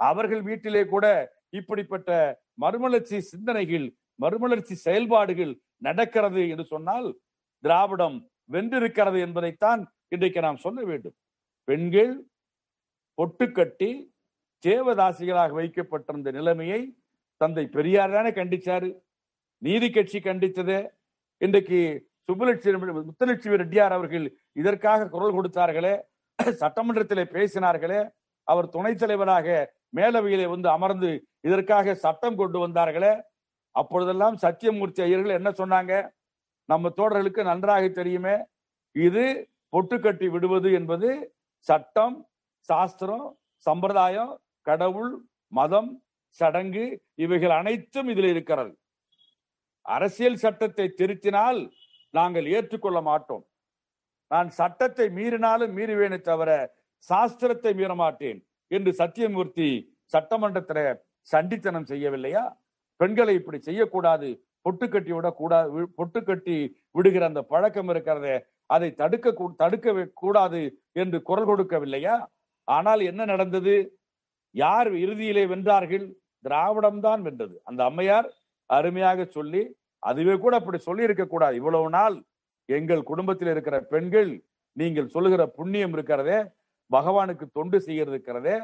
அவர்கள் வீட்டிலே கூட இப்படிப்பட்ட மறுமலர்ச்சி சிந்தனைகள் மறுமலர்ச்சி செயல்பாடுகள் நடக்கிறது என்று சொன்னால் திராவிடம் வென்றிருக்கிறது என்பதைத்தான் இன்றைக்கு நாம் சொல்ல வேண்டும். பெண்கள் பொட்டு கட்டி தேவதாசிகளாக வைக்கப்பட்டிருந்த நிலைமையை தந்தை பெரியார் தானே கண்டிச்சாரு? நீதி கட்சி கண்டித்தது. இன்றைக்கு சுப்புலட்சுமி முத்தலட்சுமி ரெட்டியார் அவர்கள் இதற்காக குரல் கொடுத்தார்களே. சட்டமன்றத்திலே பேசினார்களே. அவர் துணைத் தலைவராக மேலவையிலே வந்து அமர்ந்து இதற்காக சட்டம் கொண்டு வந்தார்களே. அப்பொழுதெல்லாம் சத்தியமூர்த்தி ஐயர்கள் என்ன சொன்னாங்க? நம்ம தோழர்களுக்கு நன்றாக தெரியுமே. இது பொட்டு கட்டி விடுவது என்பது சட்டம் சாஸ்திரம் சம்பிரதாயம் கடவுள் மதம் சடங்கு இவைகள் அனைத்தும் இதில் இருக்கிறது. அரசியல் சட்டத்தை திருத்தினால் நாங்கள் ஏற்றுக்கொள்ள மாட்டோம். நான் சட்டத்தை மீறினாலும் மீறுவேனே தவிர சாஸ்திரத்தை மீற மாட்டேன் என்று சத்தியமூர்த்தி சட்டமன்றத்துல சண்டித்தனம் செய்யவில்லையா? பெண்களை இப்படி செய்யக்கூடாது பொட்டு கட்டி விடக்கூடாது வி- பொட்டு கட்டி விடுகிற அந்த பழக்கம் இருக்கிறதே அதை தடுக்க தடுக்க கூடாது என்று குரல் கொடுக்கவில்லையா? ஆனால் என்ன நடந்தது? யார் இறுதியிலே வென்றார்கள்? திராவிடம் தான் வென்றது. அந்த அம்மையார் அருமையாக சொல்லி அதுவே கூட அப்படி சொல்லி இருக்க கூடாது. இவ்வளவு நாள் எங்கள் குடும்பத்தில் இருக்கிற பெண்கள் நீங்கள் சொல்லுகிற புண்ணியம் இருக்கிறதே பகவானுக்கு தொண்டு செய்கிறது இருக்கிறதே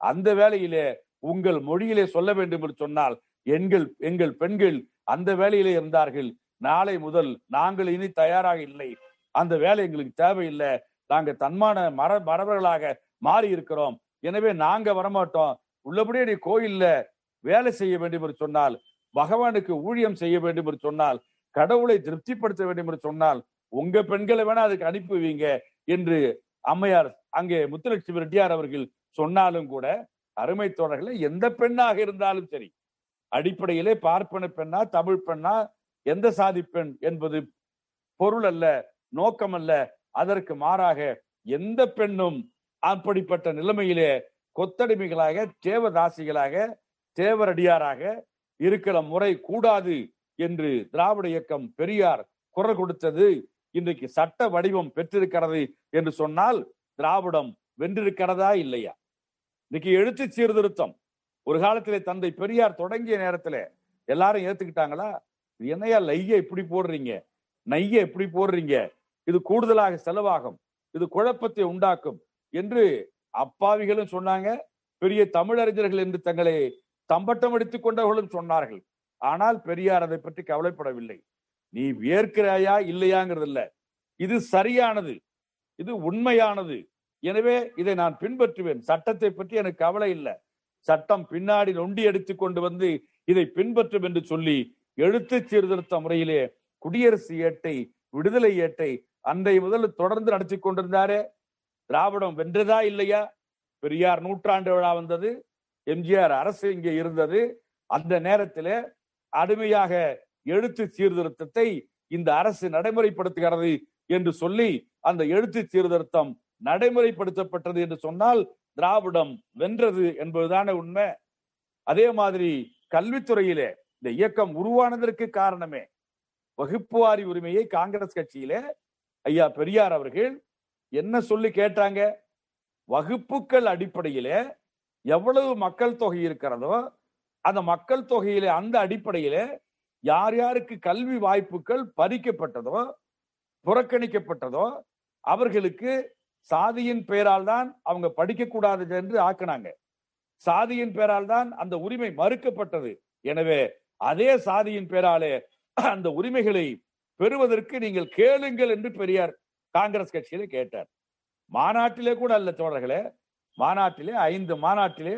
அந்த வேலையிலே உங்கள் மொழியிலே சொல்ல வேண்டும் என்று சொன்னால் எங்கள் எங்கள் பெண்கள் அந்த வேலையிலே இருந்தார்கள். நாளை முதல் நாங்கள் இனி தயாராக இல்லை. அந்த வேலை எங்களுக்கு தேவையில்லை. நாங்கள் தன்மான மர மரபர்களாக மாறி இருக்கிறோம் எனவே நாங்க வரமாட்டோம். உள்ளபடியே நீ கோயில்ல வேலை செய்ய வேண்டும் என்று சொன்னால் பகவானுக்கு ஊழியம் செய்ய வேண்டும் என்று சொன்னால் கடவுளை திருப்திப்படுத்த வேண்டும் என்று சொன்னால் உங்க பெண்களை வேணா அதுக்கு அனுப்புவீங்க என்று அம்மையார் அங்கே முத்துலட்சுமி ரெட்டியார் அவர்கள் சொன்னாலும் கூட அருமை தோழர்களை எந்த பெண்ணாக இருந்தாலும் சரி அடிப்படையிலே பார்ப்பன பெண்ணா தமிழ் பெண்ணா எந்த சாதி பெண் என்பது பொருள் அல்ல நோக்கம் அல்ல. அதற்கு மாறாக எந்த பெண்ணும் அப்படிப்பட்ட நிலைமையிலே கொத்தடிமைகளாக தேவதாசிகளாக தேவரடியாராக இருக்கிற முறை கூடாது என்று திராவிட இயக்கம் பெரியார் குரல் கொடுத்தது. இன்றைக்கு சட்ட வடிவம் பெற்றிருக்கிறது என்று சொன்னால் திராவிடம் வென்றிருக்கிறதா இல்லையா? இன்னைக்கு எழுத்து சீர்திருத்தம். ஒரு காலத்திலே தந்தை பெரியார் தொடங்கிய நேரத்துல எல்லாரும் ஏத்துக்கிட்டாங்களா? இது என்னையா லைய இப்படி போடுறீங்க? நைய இப்படி போடுறீங்க? இது கூடுதலாக செலவாகும். இது குழப்பத்தை உண்டாக்கும். என்று அப்பாவிகளும் சொன்னாங்க பெரிய தமிழறிஞர்கள் என்று தங்களை தம்பட்டம் அடித்துக் கொண்டவர்களும் சொன்னார்கள். ஆனால் பெரியார் அதை பற்றி கவலைப்படவில்லை. நீ வியர்க்கிறாயா இல்லையாங்கிறது இல்ல இது சரியானது. இது உண்மையானது. எனவே இதை நான் பின்பற்றுவேன். சட்டத்தை பற்றி எனக்கு கவலை இல்லை. சட்டம் பின்னாடி நொண்டி எடுத்து கொண்டு வந்து இதை பின்பற்றும் என்று சொல்லி எழுத்து சீர்திருத்த முறையிலே குடியரசு ஏட்டை விடுதலை ஏட்டை அன்றைய முதல் தொடர்ந்து நடத்தி கொண்டிருந்தாரே. திராவிடம் வென்றதா இல்லையா? பெரியார் நூற்றாண்டு விழா வந்தது. எம்ஜிஆர் அரசு இங்கே இருந்தது. அந்த நேரத்திலே அடிமையாக எழுத்து சீர்திருத்தத்தை இந்த அரசு நடைமுறைப்படுத்துகிறது என்று சொல்லி அந்த எழுத்து சீர்திருத்தம் நடைமுறைப்படுத்தப்பட்டது என்று சொன்னால் திராவிடம் வென்றது என்பதுதான உண்மை. அதே மாதிரி கல்வித்துறையிலே இந்த இயக்கம் உருவானதற்கு காரணமே வகுப்புவாரி உரிமையை காங்கிரஸ் கட்சியிலே ஐயா பெரியார் அவர்கள் என்ன சொல்லி கேட்டாங்க? வகுப்புகள் அடிப்படையிலே எவ்வளவு மக்கள் தொகை இருக்கிறதோ அந்த மக்கள் தொகையில அந்த அடிப்படையிலே யார் யாருக்கு கல்வி வாய்ப்புகள் பறிக்கப்பட்டதோ புறக்கணிக்கப்பட்டதோ அவர்களுக்கு சாதியின் பெயரால் தான் அவங்க படிக்கக்கூடாது என்று ஆக்கினாங்க. சாதியின் பெயரால் தான் அந்த உரிமை மறுக்கப்பட்டது. எனவே அதே சாதியின் பெயராலே அந்த உரிமைகளை பெறுவதற்கு நீங்கள் கேளுங்கள் என்று பெரியார் காங்கிரஸ் கட்சியில கேட்டார். மாநாட்டிலே கூட அல்ல தோழர்களே மாநாட்டிலே ஐந்து மாநாட்டிலே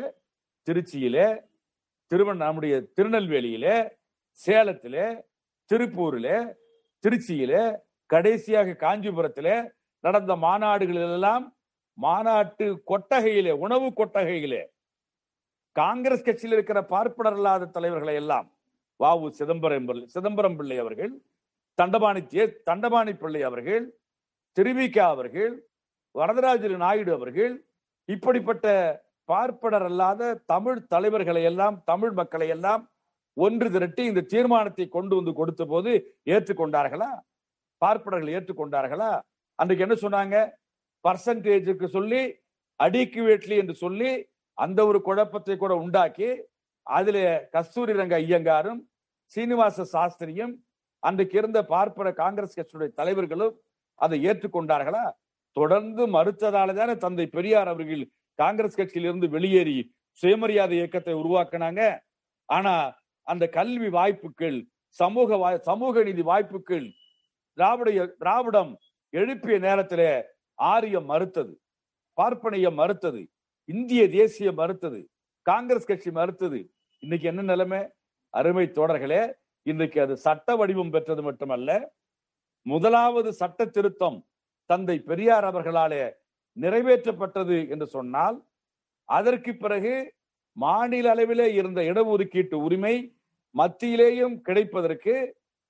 திருச்சியிலே திருவண்ண நம்முடைய திருநெல்வேலியிலே சேலத்திலே திருப்பூரிலே திருச்சியிலே கடைசியாக காஞ்சிபுரத்திலே நடந்த மாநாடுகளிலெல்லாம் மாநாட்டு கொட்டகையிலே உணவு கொட்டகையிலே காங்கிரஸ் கட்சியில் இருக்கிற பார்ப்பனர் இல்லாத தலைவர்களை எல்லாம் வாவு சிதம்பரம் பிள்ளை- சிதம்பரம் பிள்ளை அவர்கள் தண்டபாணி தண்டபாணி பிள்ளை அவர்கள் திருவிகா அவர்கள் வரதராஜ நாயுடு அவர்கள் இப்படிப்பட்ட பார்ப்பனர் அல்லாத தமிழ் தலைவர்களை எல்லாம் தமிழ் மக்களை எல்லாம் ஒன்று திரட்டி இந்த தீர்மானத்தை கொண்டு வந்து கொடுத்த போது ஏற்றுக்கொண்டார்களா? பார்ப்பனர்கள் ஏற்றுக்கொண்டார்களா? அன்றைக்கு என்ன சொன்னாங்க? பர்சன்டேஜுக்கு சொல்லி அடிக்கு வேட்லி என்று சொல்லி அந்த ஒரு குழப்பத்தை கூட உண்டாக்கி அதுல கஸ்தூரி ரங்க ஐயங்காரும் சீனிவாச சாஸ்திரியும் அன்றைக்கு இருந்த பார்ப்பன காங்கிரஸ் கட்சியுடைய தலைவர்களும் அதை ஏற்றுக்கொண்டார்களா? தொடர்ந்து மறுத்ததால தானே தந்தை பெரியார் அவர்கள் காங்கிரஸ் கட்சியிலிருந்து வெளியேறி சுயமரியாதை இயக்கத்தை உருவாக்குனாங்க. ஆனா அந்த கல்வி வாய்ப்புகள் சமூக வாய்- சமூக நீதி வாய்ப்புகள் திராவிட திராவிடம் எழுப்பிய நேரத்திலே ஆரியம் மறுத்தது பார்ப்பனையம் மறுத்தது இந்திய தேசிய மறுத்தது காங்கிரஸ் கட்சி மறுத்தது. இன்னைக்கு என்ன நிலைமை? அருமை தோழர்களே இன்றைக்கு அது சட்ட வடிவம் பெற்றது மட்டுமல்ல முதலாவது சட்ட திருத்தம் தந்தை பெரியார் அவர்களாலே நிறைவேற்றப்பட்டது என்று சொன்னால் அதற்கு பிறகு மாநில அளவிலே இருந்த இடஒதுக்கீட்டு உரிமை மத்தியிலேயும் கிடைப்பதற்கு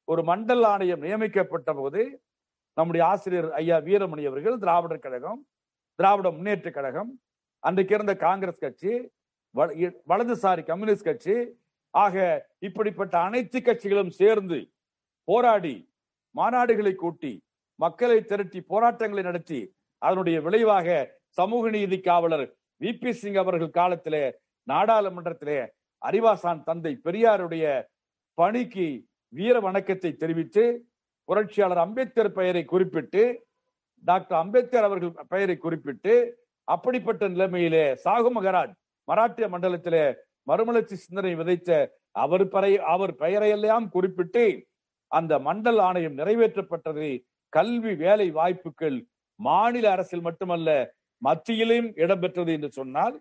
ஒரு மண்டல் ஆணையம் நியமிக்கப்பட்ட போது நம்முடைய ஆசிரியர் ஐயா வீரமணி அவர்கள் திராவிடர் கழகம் திராவிட முன்னேற்ற கழகம் அன்றைக்கு இருந்த காங்கிரஸ் கட்சி இ- வலதுசாரி கம்யூனிஸ்ட் கட்சி ஆக இப்படிப்பட்ட அனைத்து கட்சிகளும் சேர்ந்து போராடி மாநாடுகளை கூட்டி மக்களை திரட்டி போராட்டங்களை நடத்தி அதனுடைய விளைவாக சமூக நீதி காவலர் வி. பி. சிங் அவர்கள் காலத்திலே நாடாளுமன்றத்திலே அறிவாசான் தந்தை பெரியாருடைய பணிக்கு வீர வணக்கத்தை தெரிவித்து புரட்சியாளர் அம்பேத்கர் பெயரை குறிப்பிட்டு டாக்டர் அம்பேத்கர் அவர்கள் பெயரை குறிப்பிட்டு அப்படிப்பட்ட நிலைமையிலே சாகு மகராஜ் மராட்டிய மண்டலத்திலே மறுமலர்ச்சி சிந்தனை விதைத்த அவர் பெயரை அவர் பெயரையெல்லாம் குறிப்பிட்டு அந்த மண்டல் ஆணையம் நிறைவேற்றப்பட்டது கல்வி வேலை வாய்ப்புகள் மாநில அரசில் மட்டுமல்ல மத்தியிலும் இடம்பெற்றது என்று சொன்னால்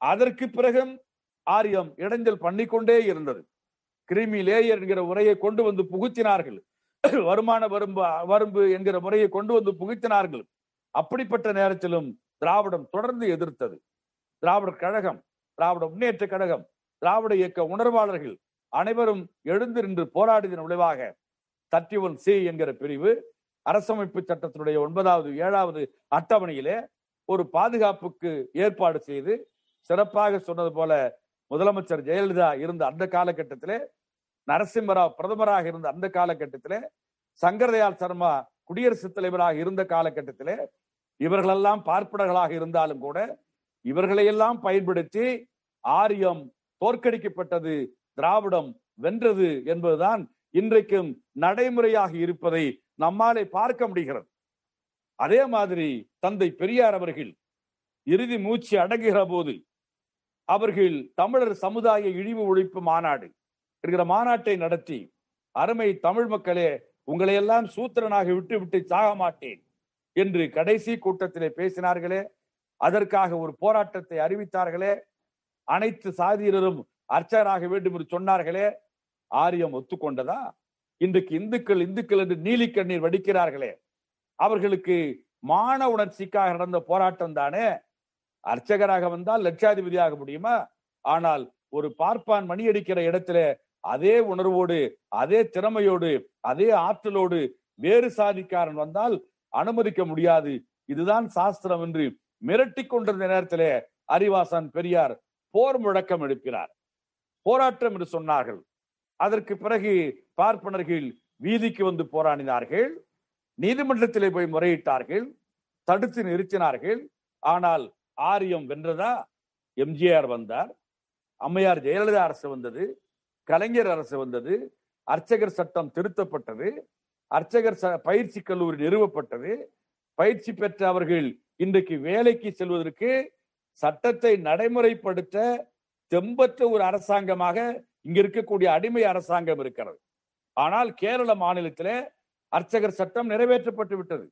அதற்கு பிறகும் ஆரியம் இடைஞ்சல் பண்ணிக்கொண்டே இருந்தது. கிரிமி லேயர் என்கிற முறையை கொண்டு வந்து புகுத்தினார்கள். வருமான வரம்பு வரம்பு என்கிற முறையை கொண்டு வந்து புகுத்தினார்கள். அப்படிப்பட்ட நேரத்திலும் திராவிடம் தொடர்ந்து எதிர்த்தது. திராவிடர் கழகம் திராவிட முன்னேற்ற கழகம் திராவிட இயக்க உணர்வாளர்கள் அனைவரும் எழுந்து நின்று போராடியதன் விளைவாக தர்ட்டி ஒன் சி என்கிற பிரிவு அரசமைப்பு சட்டத்தினுடைய ஒன்பதாவது ஏழாவது அட்டவணையிலே ஒரு பாதுகாப்புக்கு ஏற்பாடு செய்து சிறப்பாக சொன்னது போல முதலமைச்சர் ஜெயலலிதா இருந்த அந்த காலகட்டத்திலே நரசிம்மராவ் பிரதமராக இருந்த அந்த காலகட்டத்திலே சங்கரதயாள் சர்மா குடியரசுத் தலைவராக இருந்த காலகட்டத்திலே இவர்களெல்லாம் பார்ப்பனர்களாக இருந்தாலும் கூட இவர்களையெல்லாம் பயன்படுத்தி ஆரியம் தோற்கடிக்கப்பட்டது திராவிடம் வென்றது என்பதுதான் இன்றைக்கும் நடைமுறையாக இருப்பதை நம்மாலே பார்க்க முடிகிறது. அதே மாதிரி தந்தை பெரியார் அவர்கள் இறுதி மூச்சு அடங்குகிற போது அவர்கள் தமிழர் சமுதாய இழிவு ஒழிப்பு மாநாடு என்கிற மாநாட்டை நடத்தி அருமை தமிழ் மக்களே உங்களை எல்லாம் சூத்திரனாக விட்டு விட்டு சாக மாட்டேன் என்று கடைசி கூட்டத்திலே பேசினார்களே அதற்காக ஒரு போராட்டத்தை அறிவித்தார்களே அனைத்து சாதியினரும் அர்ச்சகராக வேண்டும் என்று சொன்னார்களே ஆரியம் ஒத்துக்கொண்டதா? இன்றைக்கு இந்துக்கள் இந்துக்கள் என்று நீலிக்கண்ணீர் வடிக்கிறார்களே. அவர்களுக்கு மான உணர்ச்சிக்காக நடந்த போராட்டம் தானே? அர்ச்சகராக வந்தால் லட்சாதிபதியாக முடியுமா? ஆனால் ஒரு பார்ப்பான் மணி அடிக்கிற இடத்துல அதே உணர்வோடு அதே திறமையோடு அதே ஆற்றலோடு வேறு சாதிக்காரன் வந்தால் அனுமதிக்க முடியாது. இதுதான் சாஸ்திரம் என்று மிரட்டி கொண்டிருந்த நேரத்திலே அறிவாசன் பெரியார் போர் முழக்கம் எடுக்கிறார் போராட்டம் என்று சொன்னார்கள். அதற்கு பிறகு பார்ப்பனர்கள் வீதிக்கு வந்து போராடினார்கள். நீதிமன்றத்திலே போய் முறையிட்டார்கள். தடுத்து நிறுத்தினார்கள். ஆனால் ஆரியம் வென்றதா? எம்ஜிஆர் வந்தார். அம்மையார் ஜெயலலிதா அரசு வந்தது. கலைஞர் அரசு வந்தது. அர்ச்சகர் சட்டம் திருத்தப்பட்டது. அர்ச்சகர் ச- பயிற்சி கல்லூரி நிறுவப்பட்டது. பயிற்சி பெற்ற அவர்கள் இன்றைக்கு வேலைக்கு செல்வதற்கு சட்டத்தை நடைமுறைப்படுத்த தெம்பற்ற ஒரு அரசாங்கமாக இங்க இருக்கக்கூடிய அடிமை அரசாங்கம் இருக்கிறது. ஆனால் கேரள மாநிலத்திலே அர்ச்சகர் சட்டம் நிறைவேற்றப்பட்டு விட்டது.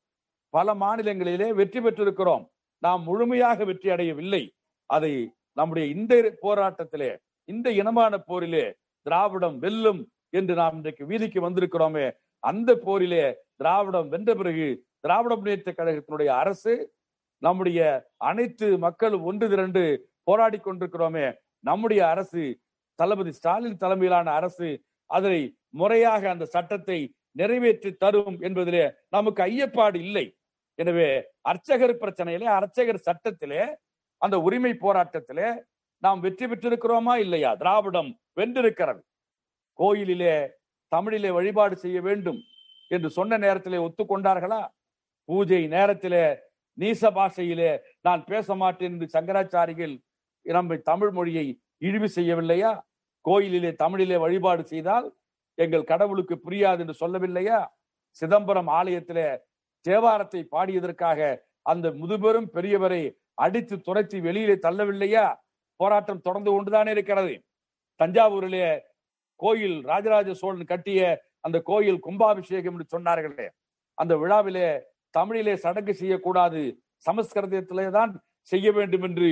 பல மாநிலங்களிலே வெற்றி பெற்றிருக்கிறோம். நாம் முழுமையாக வெற்றி அடையவில்லை. அதை நம்முடைய இந்த போராட்டத்திலே இந்த இனமான போரிலே திராவிடம் வெல்லும் என்று நாம் இன்றைக்கு வீதிக்கு வந்திருக்கிறோமே அந்த போரிலே திராவிடம் வென்ற பிறகு திராவிட முன்னேற்ற கழகத்தினுடைய அரசு நம்முடைய அனைத்து மக்களும் ஒன்று திரண்டு போராடி கொண்டிருக்கிறோமே நம்முடைய அரசு தளபதி ஸ்டாலின் தலைமையிலான அரசு அதனை முறையாக அந்த சட்டத்தை நிறைவேற்றி தரும் என்பதிலே நமக்கு ஐயப்பாடு இல்லை. எனவே அர்ச்சகர் பிரச்சனையிலே அர்ச்சகர் சட்டத்திலே அந்த உரிமை போராட்டத்திலே நாம் வெற்றி பெற்றிருக்கிறோமா இல்லையா? திராவிடம் வென்றிருக்கிறது. கோயிலிலே தமிழிலே வழிபாடு செய்ய வேண்டும் என்று சொன்ன நேரத்திலே ஒத்துக்கொண்டார்களா? பூஜை நேரத்திலே நீச பாஷையிலே நான் பேச மாட்டேன் என்று சங்கராச்சாரிகள் நம்ம தமிழ் மொழியை இழிவு செய்யவில்லையா? கோயிலிலே தமிழிலே வழிபாடு செய்தால் எங்கள் கடவுளுக்கு புரியாது என்று சொல்லவில்லையா? சிதம்பரம் ஆலயத்திலே தேவாரத்தை பாடியதற்காக அந்த முதுபெரும் பெரியவரை அடித்து துரைத்து வெளியிலே தள்ளவில்லையா? போராட்டம் தொடர்ந்து கொண்டுதானே இருக்கிறது. தஞ்சாவூரிலே கோயில் ராஜராஜ சோழன் கட்டிய அந்த கோயில் கும்பாபிஷேகம் என்று சொன்னார்களே. அந்த விழாவிலே தமிழிலே சடங்கு செய்யக்கூடாது. சமஸ்கிருதத்திலே தான் செய்ய வேண்டும் என்று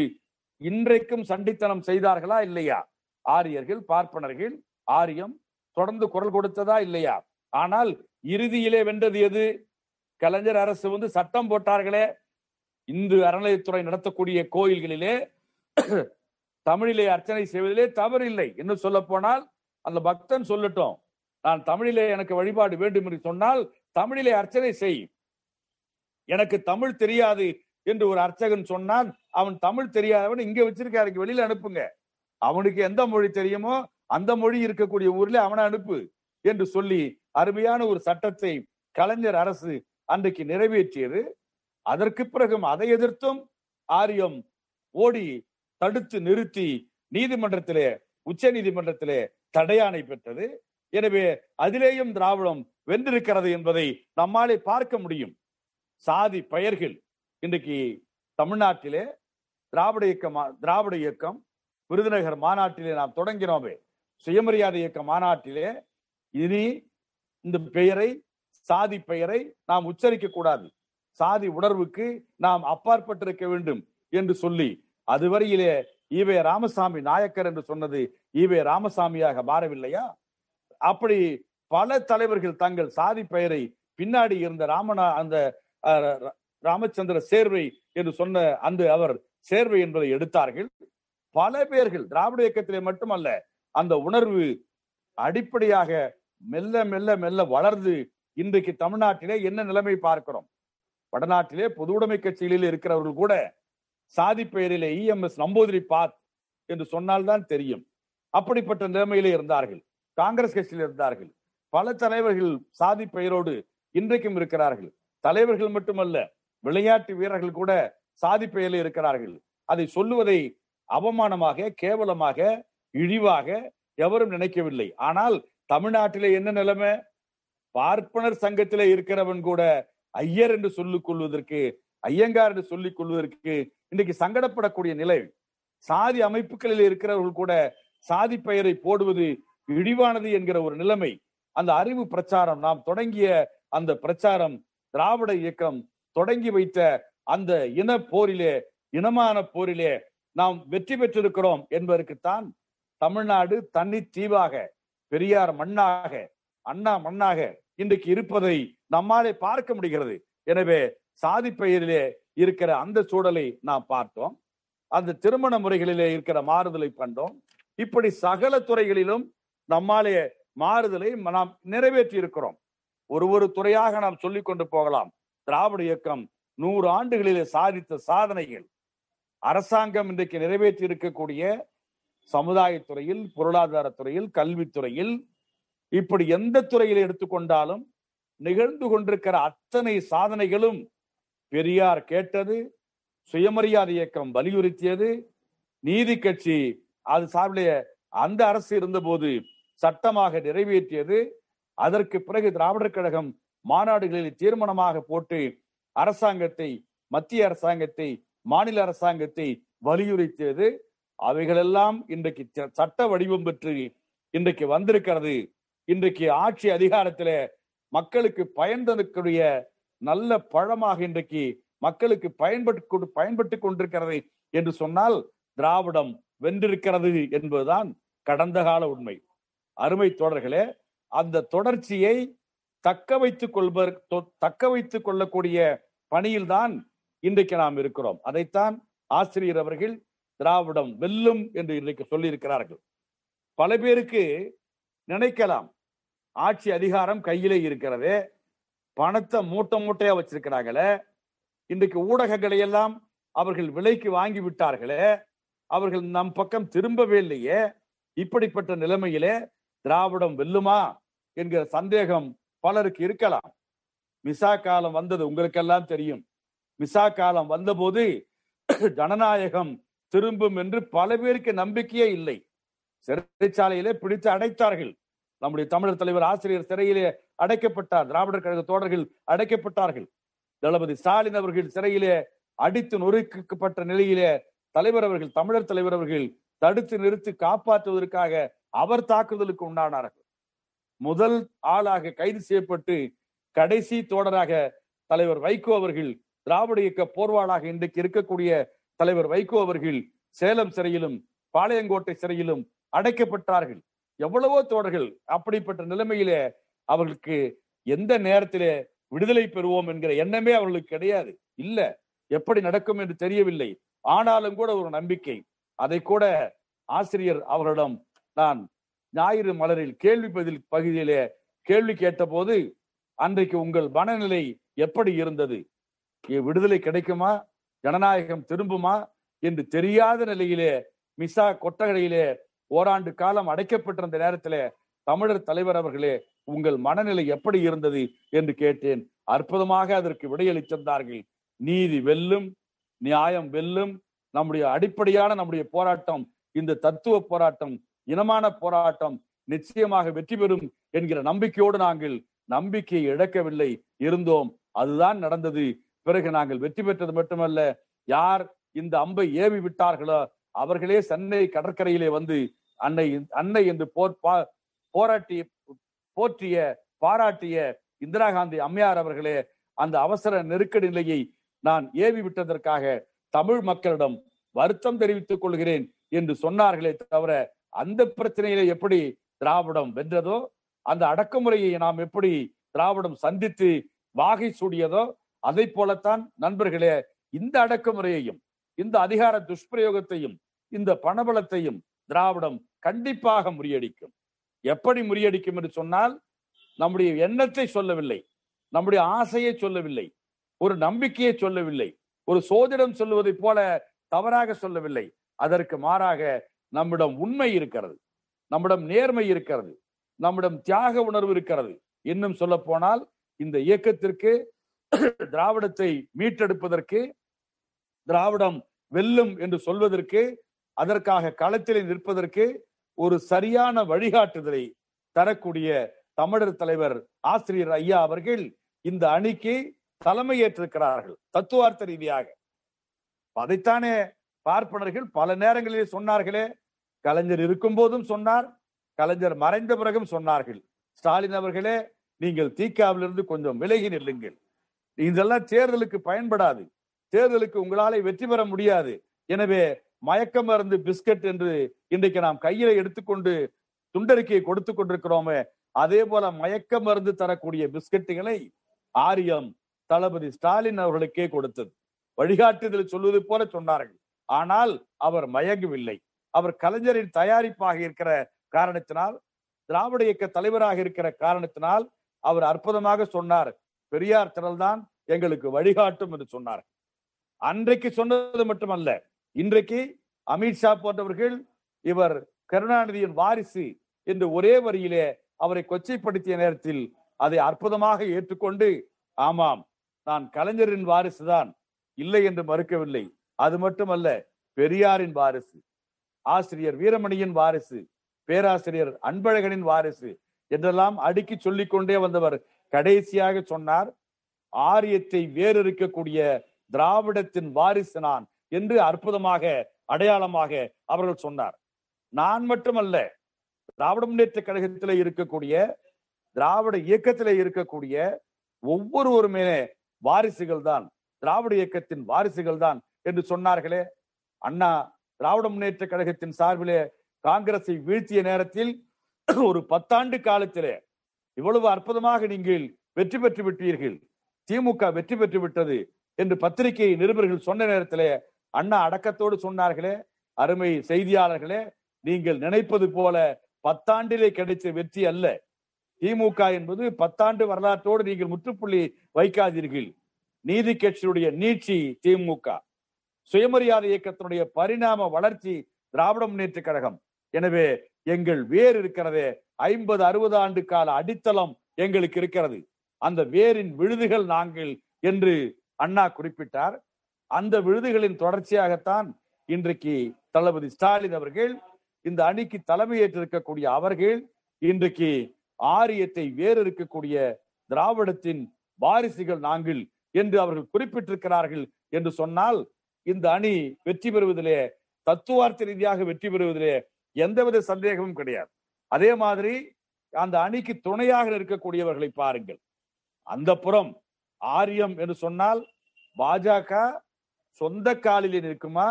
இன்றைக்கும் சண்டித்தனம் செய்தார்களா இல்லையா? ஆரியர்கள் பார்ப்பனர்கள் ஆரியம் தொடர்ந்து குரல் கொடுத்ததா இல்லையா? ஆனால் இறுதியிலே வென்றது எது? கலைஞர் அரசு வந்து சட்டம் போட்டார்களே. இந்து அறநிலையத்துறை நடத்தக்கூடிய கோயில்களிலே தமிழிலே அர்ச்சனை செய்வதிலே தவறு இல்லை இன்னும் சொல்ல போனால் அந்த பக்தன் சொல்லட்டும். நான் தமிழிலே எனக்கு வழிபாடு வேண்டும் என்று சொன்னால் தமிழிலே அர்ச்சனை செய். எனக்கு தமிழ் தெரியாது என்று ஒரு அர்ச்சகன் சொன்னான் அவன் தமிழ் தெரியாதவன் இங்க வச்சிருக்காரு வெளியில அனுப்புங்க. அவனுக்கு எந்த மொழி தெரியுமோ அந்த மொழி இருக்கக்கூடிய ஊர்ல அவனை அனுப்பு என்று சொல்லி அருமையான ஒரு சட்டத்தை கலைஞர் அரசு அன்றைக்கு நிறைவேற்றியது. அதற்கு பிறகும் அதை எதிர்த்தும் ஆரியம் ஓடி தடுத்து நிறுத்தி நீதிமன்றத்திலே உச்ச நீதிமன்றத்திலே தடையாணை பெற்றது. எனவே அதிலேயும் திராவிடம் வென்றிருக்கிறது என்பதை நம்மாலே பார்க்க முடியும். சாதி பெயர்கள் இன்றைக்கு தமிழ்நாட்டிலே திராவிட இயக்கம் திராவிட இயக்கம் விருதுநகர் மாநாட்டிலே நாம் தொடங்கினோமே. சுயமரியாதை இயக்க மாநாட்டிலே இனி இந்த பெயரை சாதி பெயரை நாம் உச்சரிக்க கூடாது. சாதி உணர்வுக்கு நாம் அப்பாற்பட்டிருக்க வேண்டும் என்று சொல்லி அதுவரையிலே ஈவே ராமசாமி நாயக்கர் என்று சொன்னது ஈவே ராமசாமியாக மாறவில்லையா? அப்படி பல தலைவர்கள் தங்கள் சாதி பெயரை பின்னாடி இருந்த ராமனா அந்த ராமச்சந்திர சேர்வை என்று சொன்ன அந்த அவர் சேர்வை என்பதை எடுத்தார்கள். பல பேர்கள் திராவிட இயக்கத்திலே மட்டுமல்ல அந்த உணர்வு அடிப்படையாக மெல்ல மெல்ல மெல்ல வளர்ந்து இன்றைக்கு தமிழ்நாட்டிலே என்ன நிலைமை பார்க்கிறோம்? வடநாட்டிலே பொது உடைமை கட்சிகளில் இருக்கிறவர்கள் கூட சாதி பெயரிலே இஎம்எஸ் நம்பூதிரி பாத் என்று சொன்னால்தான் தெரியும். அப்படிப்பட்ட நிலைமையிலே இருந்தார்கள். காங்கிரஸ் கட்சியில் இருந்தார்கள். பல தலைவர்கள் சாதி பெயரோடு இன்றைக்கும் இருக்கிறார்கள். தலைவர்கள் மட்டுமல்ல விளையாட்டு வீரர்கள் கூட சாதி பெயரில் இருக்கிறார்கள். அதை சொல்லுவதை அவமானமாக கேவலமாக இழிவாக எவரும் நினைக்கவில்லை. ஆனால் தமிழ்நாட்டிலே என்ன நிலைமை? பார்ப்பனர் சங்கத்திலே இருக்கிறவன் கூட ஐயர் என்று சொல்லிக் கொள்வதற்கு ஐயங்கார் என்று சொல்லிக் கொள்வதற்கு இன்னைக்கு சங்கடப்படக்கூடிய நிலை. சாதி அமைப்புகளில் இருக்கிறவர்கள் கூட சாதி பெயரை போடுவது இழிவானது என்கிற ஒரு நிலைமை. அந்த அறிவு பிரச்சாரம் நாம் தொடங்கிய அந்த பிரச்சாரம் திராவிட இயக்கம் தொடங்கி வைத்த அந்த இன போரிலே இனமான போரிலே நாம் வெற்றி பெற்றிருக்கிறோம் என்பதற்குத்தான் தமிழ்நாடு தனி தீவாக பெரியார் மண்ணாக அண்ணா மண்ணாக இன்றைக்கு இருப்பதை நம்மாலே பார்க்க முடிகிறது. எனவே சாதி பெயரிலே இருக்கிற அந்த சூழலை நாம் பார்த்தோம். அந்த திருமண முறைகளிலே இருக்கிற மாறுதலை கண்டோம். இப்படி சகல துறைகளிலும் நம்மாலே மாறுதலை நாம் நிறைவேற்றி இருக்கிறோம் ஒரு ஒரு துறையாக நாம் சொல்லிக் கொண்டு போகலாம். திராவிட இயக்கம் நூறு ஆண்டுகளிலே சாதித்த சாதனைகள். அரசாங்கம் இன்றைக்கு நிறைவேற்றி இருக்கக்கூடிய சமுதாயத்துறையில் பொருளாதாரத்துறையில் கல்வித்துறையில் இப்படி எந்த துறையில் எடுத்துக்கொண்டாலும் நிகழ்ந்து கொண்டிருக்கிற அத்தனை சாதனைகளும் பெரியார் கேட்டது சுயமரியாதை இயக்கம் வலியுறுத்தியது. நீதி கட்சி அது சார்பிலே அந்த அரசு இருந்தபோது சட்டமாக நிறைவேற்றியது. அதற்கு பிறகு திராவிடர் கழகம் மாநாடுகளில் தீர்மானமாக போட்டு அரசாங்கத்தை மத்திய அரசாங்கத்தை மாநில அரசாங்கத்தை வலியுறுத்தியது. அவைகளெல்லாம் இன்றைக்கு சட்ட வடிவம் பெற்று இன்றைக்கு வந்திருக்கிறது. இன்றைக்கு ஆட்சி அதிகாரத்தில மக்களுக்கு பயன்படக்கூடிய நல்ல பழமாக இன்றைக்கு மக்களுக்கு பயன்பட்டு பயன்பட்டு கொண்டிருக்கிறது என்று சொன்னால் திராவிடம் வென்றிருக்கிறது என்பதுதான் கடந்த கால உண்மை. அருமை தொடர்களே அந்த தொடர்ச்சியை தக்க வைத்துக் கொள்வர் தக்க வைத்துக் கொள்ளக்கூடிய பணியில்தான் இன்றைக்கு நாம் இருக்கிறோம். அதைத்தான் ஆசிரியர் அவர்கள் திராவிடம் வெல்லும் என்று இன்றைக்கு சொல்லியிருக்கிறார்கள். பல பேருக்கு நினைக்கலாம் ஆட்சி அதிகாரம் கையிலே இருக்கிறது பணத்தை மூட்டை மூட்டையா வச்சிருக்கிறாங்களே இன்றைக்கு ஊடகங்களை எல்லாம் அவர்கள் விலைக்கு வாங்கி விட்டார்களே அவர்கள் நம் பக்கம் திரும்பவே இல்லையே இப்படிப்பட்ட நிலைமையிலே திராவிடம் வெல்லுமா என்கிற சந்தேகம் பலருக்கு இருக்கலாம். மிசா காலம் வந்தது. உங்களுக்கெல்லாம் தெரியும். மிசா காலம் வந்தபோது ஜனநாயகம் திரும்பும் என்று பல பேருக்கு நம்பிக்கையே இல்லை. சிறைச்சாலையிலே பிடித்து அடைத்தார்கள். நம்முடைய தமிழர் தலைவர் ஆசிரியர் சிறையிலே அடைக்கப்பட்டார். திராவிடர் கழக தோழர்கள் அடைக்கப்பட்டார்கள். தளபதி ஸ்டாலின் அவர்கள் சிறையிலே அடித்து நொறுக்கப்பட்ட நிலையிலே தலைவர் அவர்கள் தமிழர் தலைவர் அவர்கள் தடுத்து நிறுத்தி காப்பாற்றுவதற்காக அவர் தாக்குதலுக்கு உண்டானார்கள் முதல் ஆளாக கைது செய்யப்பட்டு கடைசி தோடராக தலைவர் வைகோ அவர்கள் திராவிட இயக்க போர்வாளாக இன்றைக்கு இருக்கக்கூடிய தலைவர் வைகோ அவர்கள் சேலம் சிறையிலும் பாளையங்கோட்டை சிறையிலும் அடைக்கப்பட்டார்கள். எவ்வளவோ தோழர்கள் அப்படிப்பட்ட நிலைமையிலே அவர்களுக்கு எந்த நேரத்திலே விடுதலை பெறுவோம் என்கிற எண்ணமே அவர்களுக்கு கிடையாது. இல்ல. எப்படி நடக்கும் என்று தெரியவில்லை. ஆனாலும் கூட ஒரு நம்பிக்கை. அதை கூட ஆசிரியர் அவர்களிடம் நான் ஞாயிறு மலரில் கேள்வி பதில் பகுதியிலே கேள்வி கேட்டபோது அன்றைக்கு உங்கள் மனநிலை எப்படி இருந்தது? விடுதலை கிடைக்குமா? ஜனநாயகம் திரும்புமா? என்று தெரியாத நிலையிலே மிசா கொட்டகடையிலே ஓராண்டு காலம் அடைக்கப்பட்டிருந்த நேரத்திலே தமிழர் தலைவர் அவர்களே உங்கள் மனநிலை எப்படி இருந்தது என்று கேட்டேன். அற்புதமாக அதற்கு விடையளித்திருந்தார்கள். நீதி வெல்லும் நியாயம் வெல்லும் நம்முடைய அடிப்படையான நம்முடைய போராட்டம் இந்த தத்துவ போராட்டம் இனமான போராட்டம் நிச்சயமாக வெற்றி பெறும் என்கிற நம்பிக்கையோடு நாங்கள் நம்பிக்கையை இழக்கவில்லை இருந்தோம். அதுதான் நடந்தது. பிறகு நாங்கள் வெற்றி பெற்றது மட்டுமல்ல யார் இந்த அம்பை ஏவி விட்டார்களோ அவர்களே சென்னை கடற்கரையிலே வந்து அன்னை அன்னை என்று போர் பா- போராட்டி போற்றிய பாராட்டிய இந்திரா காந்தி அம்மையார் அவர்களே அந்த அவசர நெருக்கடி நிலையை நான் ஏவி விட்டதற்காக தமிழ் மக்களிடம் வருத்தம் தெரிவித்துக் கொள்கிறேன் என்று சொன்னார்களே தவிர அந்த பிரச்சனையில எப்படி திராவிடம் வென்றதோ அந்த அடக்குமுறையை நாம் எப்படி திராவிடம் சந்தித்து வாகை சூடியதோ அதை போலத்தான் நண்பர்களே இந்த அடக்குமுறையையும் இந்த அதிகார துஷ்பிரயோகத்தையும் இந்த பணபலத்தையும் திராவிடம் கண்டிப்பாக முறியடிக்கும். எப்படி முறியடிக்கும் என்று சொன்னால் நம்முடைய எண்ணத்தை சொல்லவில்லை நம்முடைய ஆசையை சொல்லவில்லை ஒரு நம்பிக்கையை சொல்லவில்லை ஒரு சோதிடம் சொல்லுவதைப் போல தவறாக சொல்லவில்லை. அதற்கு மாறாக நம்மிடம் உண்மை இருக்கிறது நம்மிடம் நேர்மை இருக்கிறது. நம்மிடம் தியாக உணர்வு இருக்கிறது. இன்னும் சொல்ல போனால் இந்த இயக்கத்திற்கு திராவிடத்தை மீட்டெடுப்பதற்கு திராவிடம் வெல்லும் என்று சொல்வதற்கு அதற்காக களத்திலே நிற்பதற்கு ஒரு சரியான வழிகாட்டுதலை தரக்கூடிய தமிழர் தலைவர் ஆசிரியர் ஐயா அவர்கள் இந்த அணிக்கு தலைமையேற்றிருக்கிறார்கள் தத்துவார்த்த ரீதியாக. அதைத்தானே பார்ப்பனர்கள் பல நேரங்களிலே சொன்னார்களே கலைஞர் இருக்கும் போதும் சொன்னார் கலைஞர் மறைந்த பிறகும் சொன்னார்கள் ஸ்டாலின் அவர்களே நீங்கள் தீக்காவிலிருந்து கொஞ்சம் விலகி நில்லுங்கள். இதெல்லாம் தேர்தலுக்கு பயன்படாது. தேர்தலுக்கு உங்களாலே வெற்றி பெற முடியாது. எனவே மயக்க மருந்து பிஸ்கட் என்று இன்றைக்கு நாம் கையில எடுத்துக்கொண்டு துண்டறிக்கையை கொடுத்து கொண்டிருக்கிறோமே அதே போல மயக்க மருந்து தரக்கூடிய பிஸ்கட்டுகளை ஆரியம் தளபதி ஸ்டாலின் அவர்களுக்கே கொடுத்தது. வழிகாட்டுதல் சொல்வது போல சொன்னார்கள். ஆனால் அவர் மயங்கவில்லை. அவர் கலைஞரின் தயாரிப்பாக இருக்கிற காரணத்தினால் திராவிட இயக்க தலைவராக இருக்கிற காரணத்தினால் அவர் அற்புதமாக சொன்னார். பெரியார் திரள்தான் எங்களுக்கு வழிகாட்டும் என்று சொன்னார். அன்றைக்கு சொன்னது மட்டுமல்ல இன்றைக்கு அமித்ஷா போன்றவர்கள் இவர் கருணாநிதியின் வாரிசு என்று ஒரே வரியிலே அவரை கொச்சைப்படுத்திய நேரத்தில் அதை அற்புதமாக ஏற்றுக்கொண்டு ஆமாம் நான் கலைஞரின் வாரிசுதான் இல்லை என்று மறுக்கவில்லை. அது மட்டுமல்ல பெரியாரின் வாரிசு ஆசிரியர் வீரமணியின் வாரிசு பேராசிரியர் அன்பழகனின் வாரிசு என்றெல்லாம் அடுக்கி சொல்லிக் கொண்டே வந்தவர் கடைசியாக சொன்னார் ஆரியத்தை வேறு இருக்கக்கூடிய திராவிடத்தின் வாரிசு நான் என்று அற்புதமாக அடையாளமாக அவர்கள் சொன்னார். நான் மட்டுமல்ல திராவிட முன்னேற்ற கழகத்திலே இருக்கக்கூடிய திராவிட இயக்கத்தில் இருக்கக்கூடிய ஒவ்வொருவருமே வாரிசுகள் தான் திராவிட இயக்கத்தின் வாரிசுகள் தான் என்று சொன்னார்களே. அண்ணா திராவிட முன்னேற்ற கழகத்தின் சார்பிலே காங்கிரஸை வீழ்த்திய நேரத்தில் ஒரு பத்தாண்டு காலத்திலே இவ்வளவு அற்புதமாக நீங்கள் வெற்றி பெற்று விட்டீர்கள். திமுக வெற்றி பெற்று விட்டது என்று பத்திரிகை நிருபர்கள் சொன்ன நேரத்திலே அண்ணா அடக்கத்தோடு சொன்னார்களே அருமை செய்தியாளர்களே நீங்கள் நினைப்பது போல பத்தாண்டிலே கிடைத்த வெற்றி அல்ல. திமுக என்பது பத்தாண்டு வரலாற்றோடு நீங்கள் முற்றுப்புள்ளி வைக்காதீர்கள். நீதி கட்சியுடைய நீட்சி திமுக. சுயமரியாதை இயக்கத்தினுடைய பரிணாம வளர்ச்சி திராவிட முன்னேற்ற கழகம். எனவே எங்கள் வேர் இருக்கிறதே ஐம்பது அறுபது ஆண்டு கால அடித்தளம் எங்களுக்கு இருக்கிறது. அந்த வேரின் விழுதுகள் நாங்கள் என்று அண்ணா குறிப்பிட்டார். அந்த விழுதுகளின் தொடர்ச்சியாகத்தான் இன்றைக்கு தளபதி ஸ்டாலின் அவர்கள் இந்த அணிக்கு தலைமையேற்றிருக்கக்கூடிய அவர்கள் இன்றைக்கு ஆரியத்தை வேறு இருக்கக்கூடிய திராவிடத்தின் வாரிசுகள் நாங்கள் என்று அவர்கள் குறிப்பிட்டிருக்கிறார்கள் என்று சொன்னால் இந்த அணி வெற்றி பெறுவதிலே தத்துவார்த்த ரீதியாக வெற்றி பெறுவதிலே எந்தவித சந்தேகமும் கிடையாது. அதே மாதிரி அந்த அணிக்கு துணையாக இருக்கக்கூடியவர்களை பாருங்கள். அந்த புறம் ஆரியம் என்று சொன்னால் பாஜக சொந்த காலில் நிற்குமா?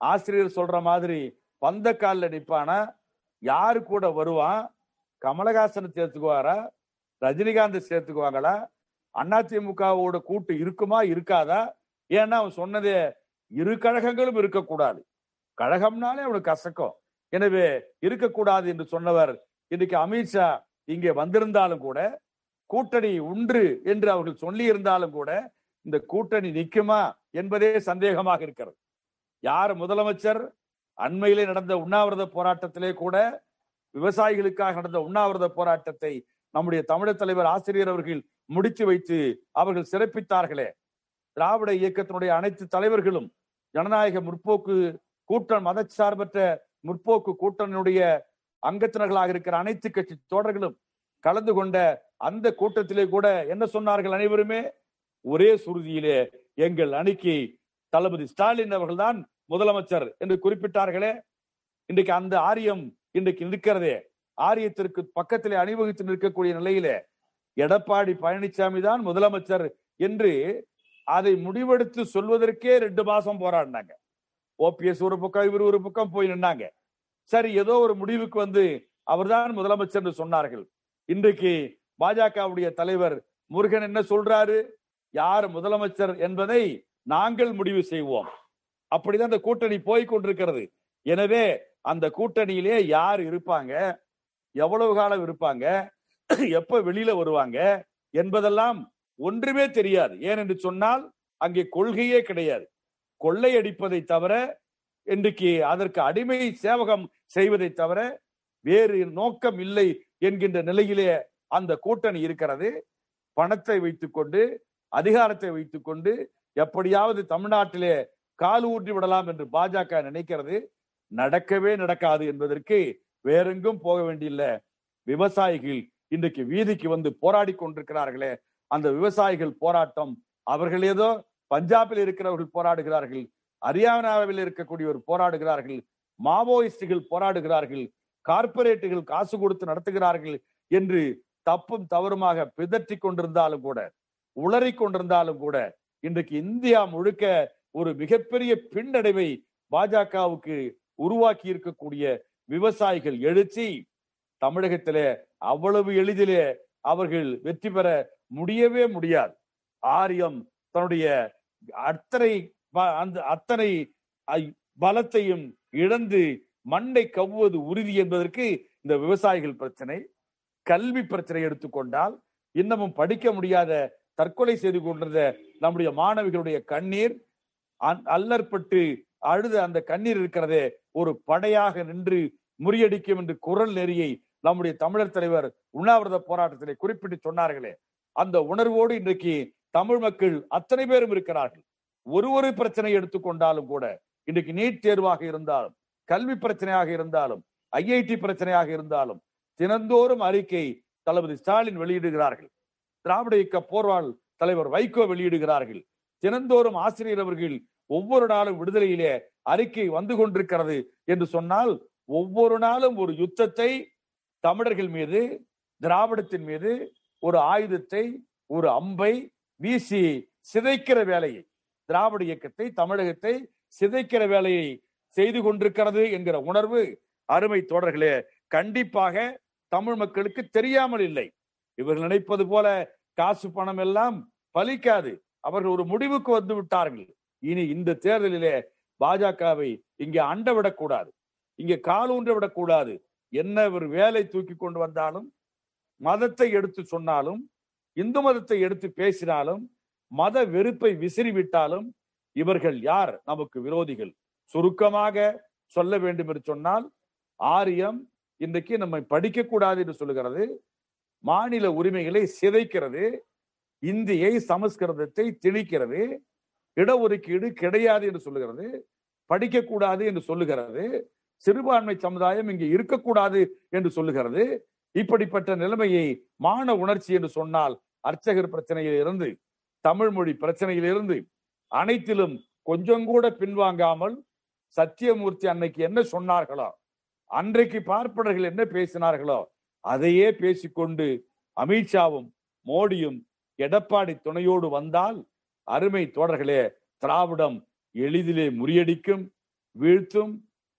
ஆசிரியர் சொல்ற மாதிரி பந்த காலில் நிற்பானா? யாரு கூட வருவான் கமலஹாசனை சேர்த்துக்குவாரா? ரஜினிகாந்த் சேர்த்துக்குவாங்களா? அதிமுகவோட கூட்டு இருக்குமா? இருக்காதா? ஏன்னா அவன் சொன்னதே இரு கழகங்களும் இருக்கக்கூடாது. கழகம்னாலே அவனுக்கு கசக்கம் எனவே இருக்கக்கூடாது என்று சொன்னவர் இன்னைக்கு அமித்ஷா இங்கே வந்திருந்தாலும் கூட கூட்டணி உண்டு என்று அவர்கள் சொல்லி இருந்தாலும் கூட இந்த கூட்டணி நிற்குமா என்பதே சந்தேகமாக இருக்கிறது. யார் முதலமைச்சர்? அண்மையிலே நடந்த உண்ணாவிரத போராட்டத்திலே கூட விவசாயிகளுக்காக நடந்த உண்ணாவிரத போராட்டத்தை நம்முடைய தமிழர் தலைவர் ஆசிரியர் அவர்கள் முடித்து வைத்து அவர்கள் சிறப்பித்தார்களே. திராவிட இயக்கத்தினுடைய அனைத்து தலைவர்களும் ஜனநாயக முற்போக்கு கூட்டம் மதச்சார்பற்ற முற்போக்கு கூட்டணியுடைய அங்கத்தினர்களாக இருக்கிற அனைத்து கட்சி தோழர்களும் கலந்து கொண்ட அந்த கூட்டத்திலே கூட என்ன சொன்னார்கள் அனைவருமே? ஒரே சுருதியிலே எங்கள் அணிக்கு தளபதி ஸ்டாலின் அவர்கள்தான் முதலமைச்சர் என்று குறிப்பிட்டார்களே. இன்றைக்கு அந்த ஆரியம் இன்றைக்கு நிற்கிறதே. ஆரியத்திற்கு பக்கத்திலே அணிவகுத்து நிற்கக்கூடிய நிலையிலே எடப்பாடி பழனிசாமி தான் முதலமைச்சர் என்று அதை முடிவெடுத்து சொல்வதற்கே ரெண்டு மாசம் போராடினாங்க. ஓபிஎஸ் ஒரு பக்கம் இவர் ஒரு பக்கம் போய் நின்னாங்க. சரி ஏதோ ஒரு முடிவுக்கு வந்து அவர்தான் முதலமைச்சர் என்று சொன்னார்கள். இன்றைக்கு பாஜகவுடைய தலைவர் முருகன் என்ன சொல்றாரு? யார் முதலமைச்சர் என்பதை நாங்கள் முடிவு செய்வோம். அப்படிதான் அந்த கூட்டணி போய் கொண்டிருக்கிறது. எனவே அந்த கூட்டணியிலே யார் இருப்பாங்க? எவ்வளவு காலம் இருப்பாங்க? எப்ப வெளியில வருவாங்க? என்பதெல்லாம் ஒன்றுமே தெரியாது. ஏன் என்று சொன்னால் அங்கே கொள்கையே கிடையாது. கொள்ளையடிப்பதை தவிர இன்றைக்கு அதற்கு அடிமை சேவகம் செய்வதை தவிர வேறு நோக்கம் இல்லை என்கின்ற நிலையிலே அந்த கூட்டணி இருக்கிறது. பணத்தை வைத்துக்கொண்டு அதிகாரத்தை வைத்துக்கொண்டு எப்படியாவது தமிழ்நாட்டிலே கால் ஊற்றி விடலாம் என்று பாஜக நினைக்கிறது. நடக்கவே நடக்காது என்பதற்கு வேறெங்கும் போக வேண்டியில்ல. விவசாயிகள் இன்றைக்கு வீதிக்கு வந்து போராடி கொண்டிருக்கிறார்களே. அந்த விவசாயிகள் போராட்டம் அவர்கள் ஏதோ பஞ்சாபில் இருக்கிறவர்கள் போராடுகிறார்கள். ஹரியானாவில் இருக்கக்கூடியவர் போராடுகிறார்கள் மாவோயிஸ்டுகள் போராடுகிறார்கள் கார்பரேட்டுகள் காசு கொடுத்து நடத்துகிறார்கள் என்று தப்பும் தவறுமாக பிதற்றி கொண்டிருந்தாலும் கூட உளறி கொண்டிருந்தாலும் கூட இன்றைக்கு இந்தியா முழுக்க ஒரு மிகப்பெரிய பின்னடைவை பாஜகவுக்கு உருவாக்கி இருக்கக்கூடிய விவசாயிகள் எழுச்சி தமிழகத்திலே அவ்வளவு எளிதிலே அவர்கள் வெற்றி பெற முடியவே முடியாது. ஆரியம் தன்னுடைய அத்தனை அந்த அத்தனை பலத்தையும் இழந்து மண்ணை கவ்வுவது உறுதி என்பதற்கு இந்த விவசாயிகள் பிரச்சனை கல்வி பிரச்சனை எடுத்துக்கொண்டால் இன்னமும் படிக்க முடியாத தற்கொலை செய்து கொண்டிருந்த நம்முடைய மாணவிகளுடைய கண்ணீர் அல்லற்பட்டு அழுத அந்த கண்ணீர் இருக்கிறதே ஒரு படையாக நின்று முறியடிக்கும் என்று குரல் நெறியை நம்முடைய தமிழர் தலைவர் உண்ணாவிரத போராட்டத்திலே குறிப்பிட்டு சொன்னார்களே அந்த உணர்வோடு இன்றைக்கு தமிழ் மக்கள் அத்தனை பேரும் இருக்கிறார்கள். ஒரு ஒரு பிரச்சனை எடுத்துக்கொண்டாலும் கூட இன்றைக்கு நீட் தேர்வாக இருந்தாலும் கல்வி பிரச்சனையாக இருந்தாலும் ஐஐடி பிரச்சனையாக இருந்தாலும் தினந்தோறும் அறிக்கை தளபதி ஸ்டாலின் வெளியிடுகிறார்கள். திராவிட இயக்க போர்வாள் தலைவர் வைகோ வெளியிடுகிறார்கள். தினந்தோறும் ஆசிரியர் அவர்கள் ஒவ்வொரு நாளும் விடுதலையிலே அறிக்கை வந்து கொண்டிருக்கிறது என்று சொன்னால் ஒவ்வொரு நாளும் ஒரு யுத்தத்தை தமிழர்கள் மீது திராவிடத்தின் மீது ஒரு ஆயுதத்தை ஒரு அம்பை வீசி சிதைக்கிற வேலையை திராவிட இயக்கத்தை தமிழகத்தை சிதைக்கிற வேலையை செய்து கொண்டிருக்கிறது என்கிற உணர்வு அருமை தோழர்களே. கண்டிப்பாக தமிழ் மக்களுக்கு தெரியாமல் இல்லை. இவர்கள் நினைப்பது போல காசு பணம் எல்லாம் பலிக்காது. அவர்கள் ஒரு முடிவுக்கு வந்து விட்டார்கள். இனி இந்த தேர்தலிலே பாஜகவை இங்கே அண்ட விடக்கூடாது. இங்கே கால் ஊன்ற விடக்கூடாது. என்ன ஒரு வேலை தூக்கி கொண்டு வந்தாலும் மதத்தை எடுத்து சொன்னாலும் இந்து மதத்தை எடுத்து பேசினாலும் மத வெறுப்பை விசிறிவிட்டாலும் இவர்கள் யார்? நமக்கு விரோதிகள். சுருக்கமாக சொல்ல வேண்டும் என்று சொன்னால் ஆரியம் இன்றைக்கு நம்மை படிக்க கூடாது என்று சொல்லுகிறது மாநில உரிமைகளை சிதைக்கிறது இந்தியை சமஸ்கிருதத்தை திணிக்கிறது இடஒதுக்கீடு கிடையாது என்று சொல்லுகிறது படிக்கக்கூடாது என்று சொல்லுகிறது சிறுபான்மை சமுதாயம் இங்கே இருக்கக்கூடாது என்று சொல்லுகிறது. இப்படிப்பட்ட நிலைமையை மான உணர்ச்சி என்று சொன்னால் அர்ச்சகர் பிரச்சனையில் இருந்து தமிழ் மொழி பிரச்சனையிலிருந்து அனைத்திலும் கொஞ்சம் கூட பின்வாங்காமல் சத்தியமூர்த்தி அன்னைக்கு என்ன சொன்னார்களோ அன்றைக்கு பார்ப்பனர்கள் என்ன பேசினார்களோ அதையே பேசிக்கொண்டு அமித்ஷாவும் மோடியும் எடப்பாடி துணையோடு வந்தால் அருமை தோழர்களே திராவிடம் எளிதிலே முறியடிக்கும் வீழ்த்தும்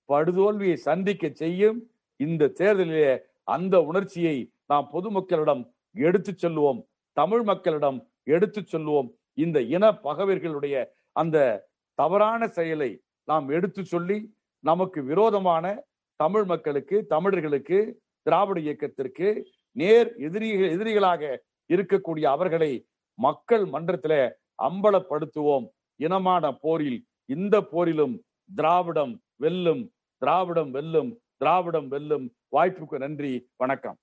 படுதோல்வியை சந்திக்க செய்யும் இந்த தேர்தலிலே அந்த உணர்ச்சியை நாம் பொதுமக்களிடம் எடுத்து செல்வோம் தமிழ் மக்களிடம் எடுத்து சொல்லுவோம். இந்த இன பகவர்களுடைய அந்த தவறான செயலை நாம் எடுத்து சொல்லி நமக்கு விரோதமான தமிழ் மக்களுக்கு தமிழர்களுக்கு திராவிட இயக்கத்திற்கு நேர் எதிரிகள் எதிரிகளாக இருக்கக்கூடிய அவர்களை மக்கள் மன்றத்தில அம்பலப்படுத்துவோம். இனமான போரில் இந்த போரிலும் திராவிடம் வெல்லும் திராவிடம் வெல்லும் திராவிடம் வெல்லும். வாய்ப்புக்கு நன்றி வணக்கம்.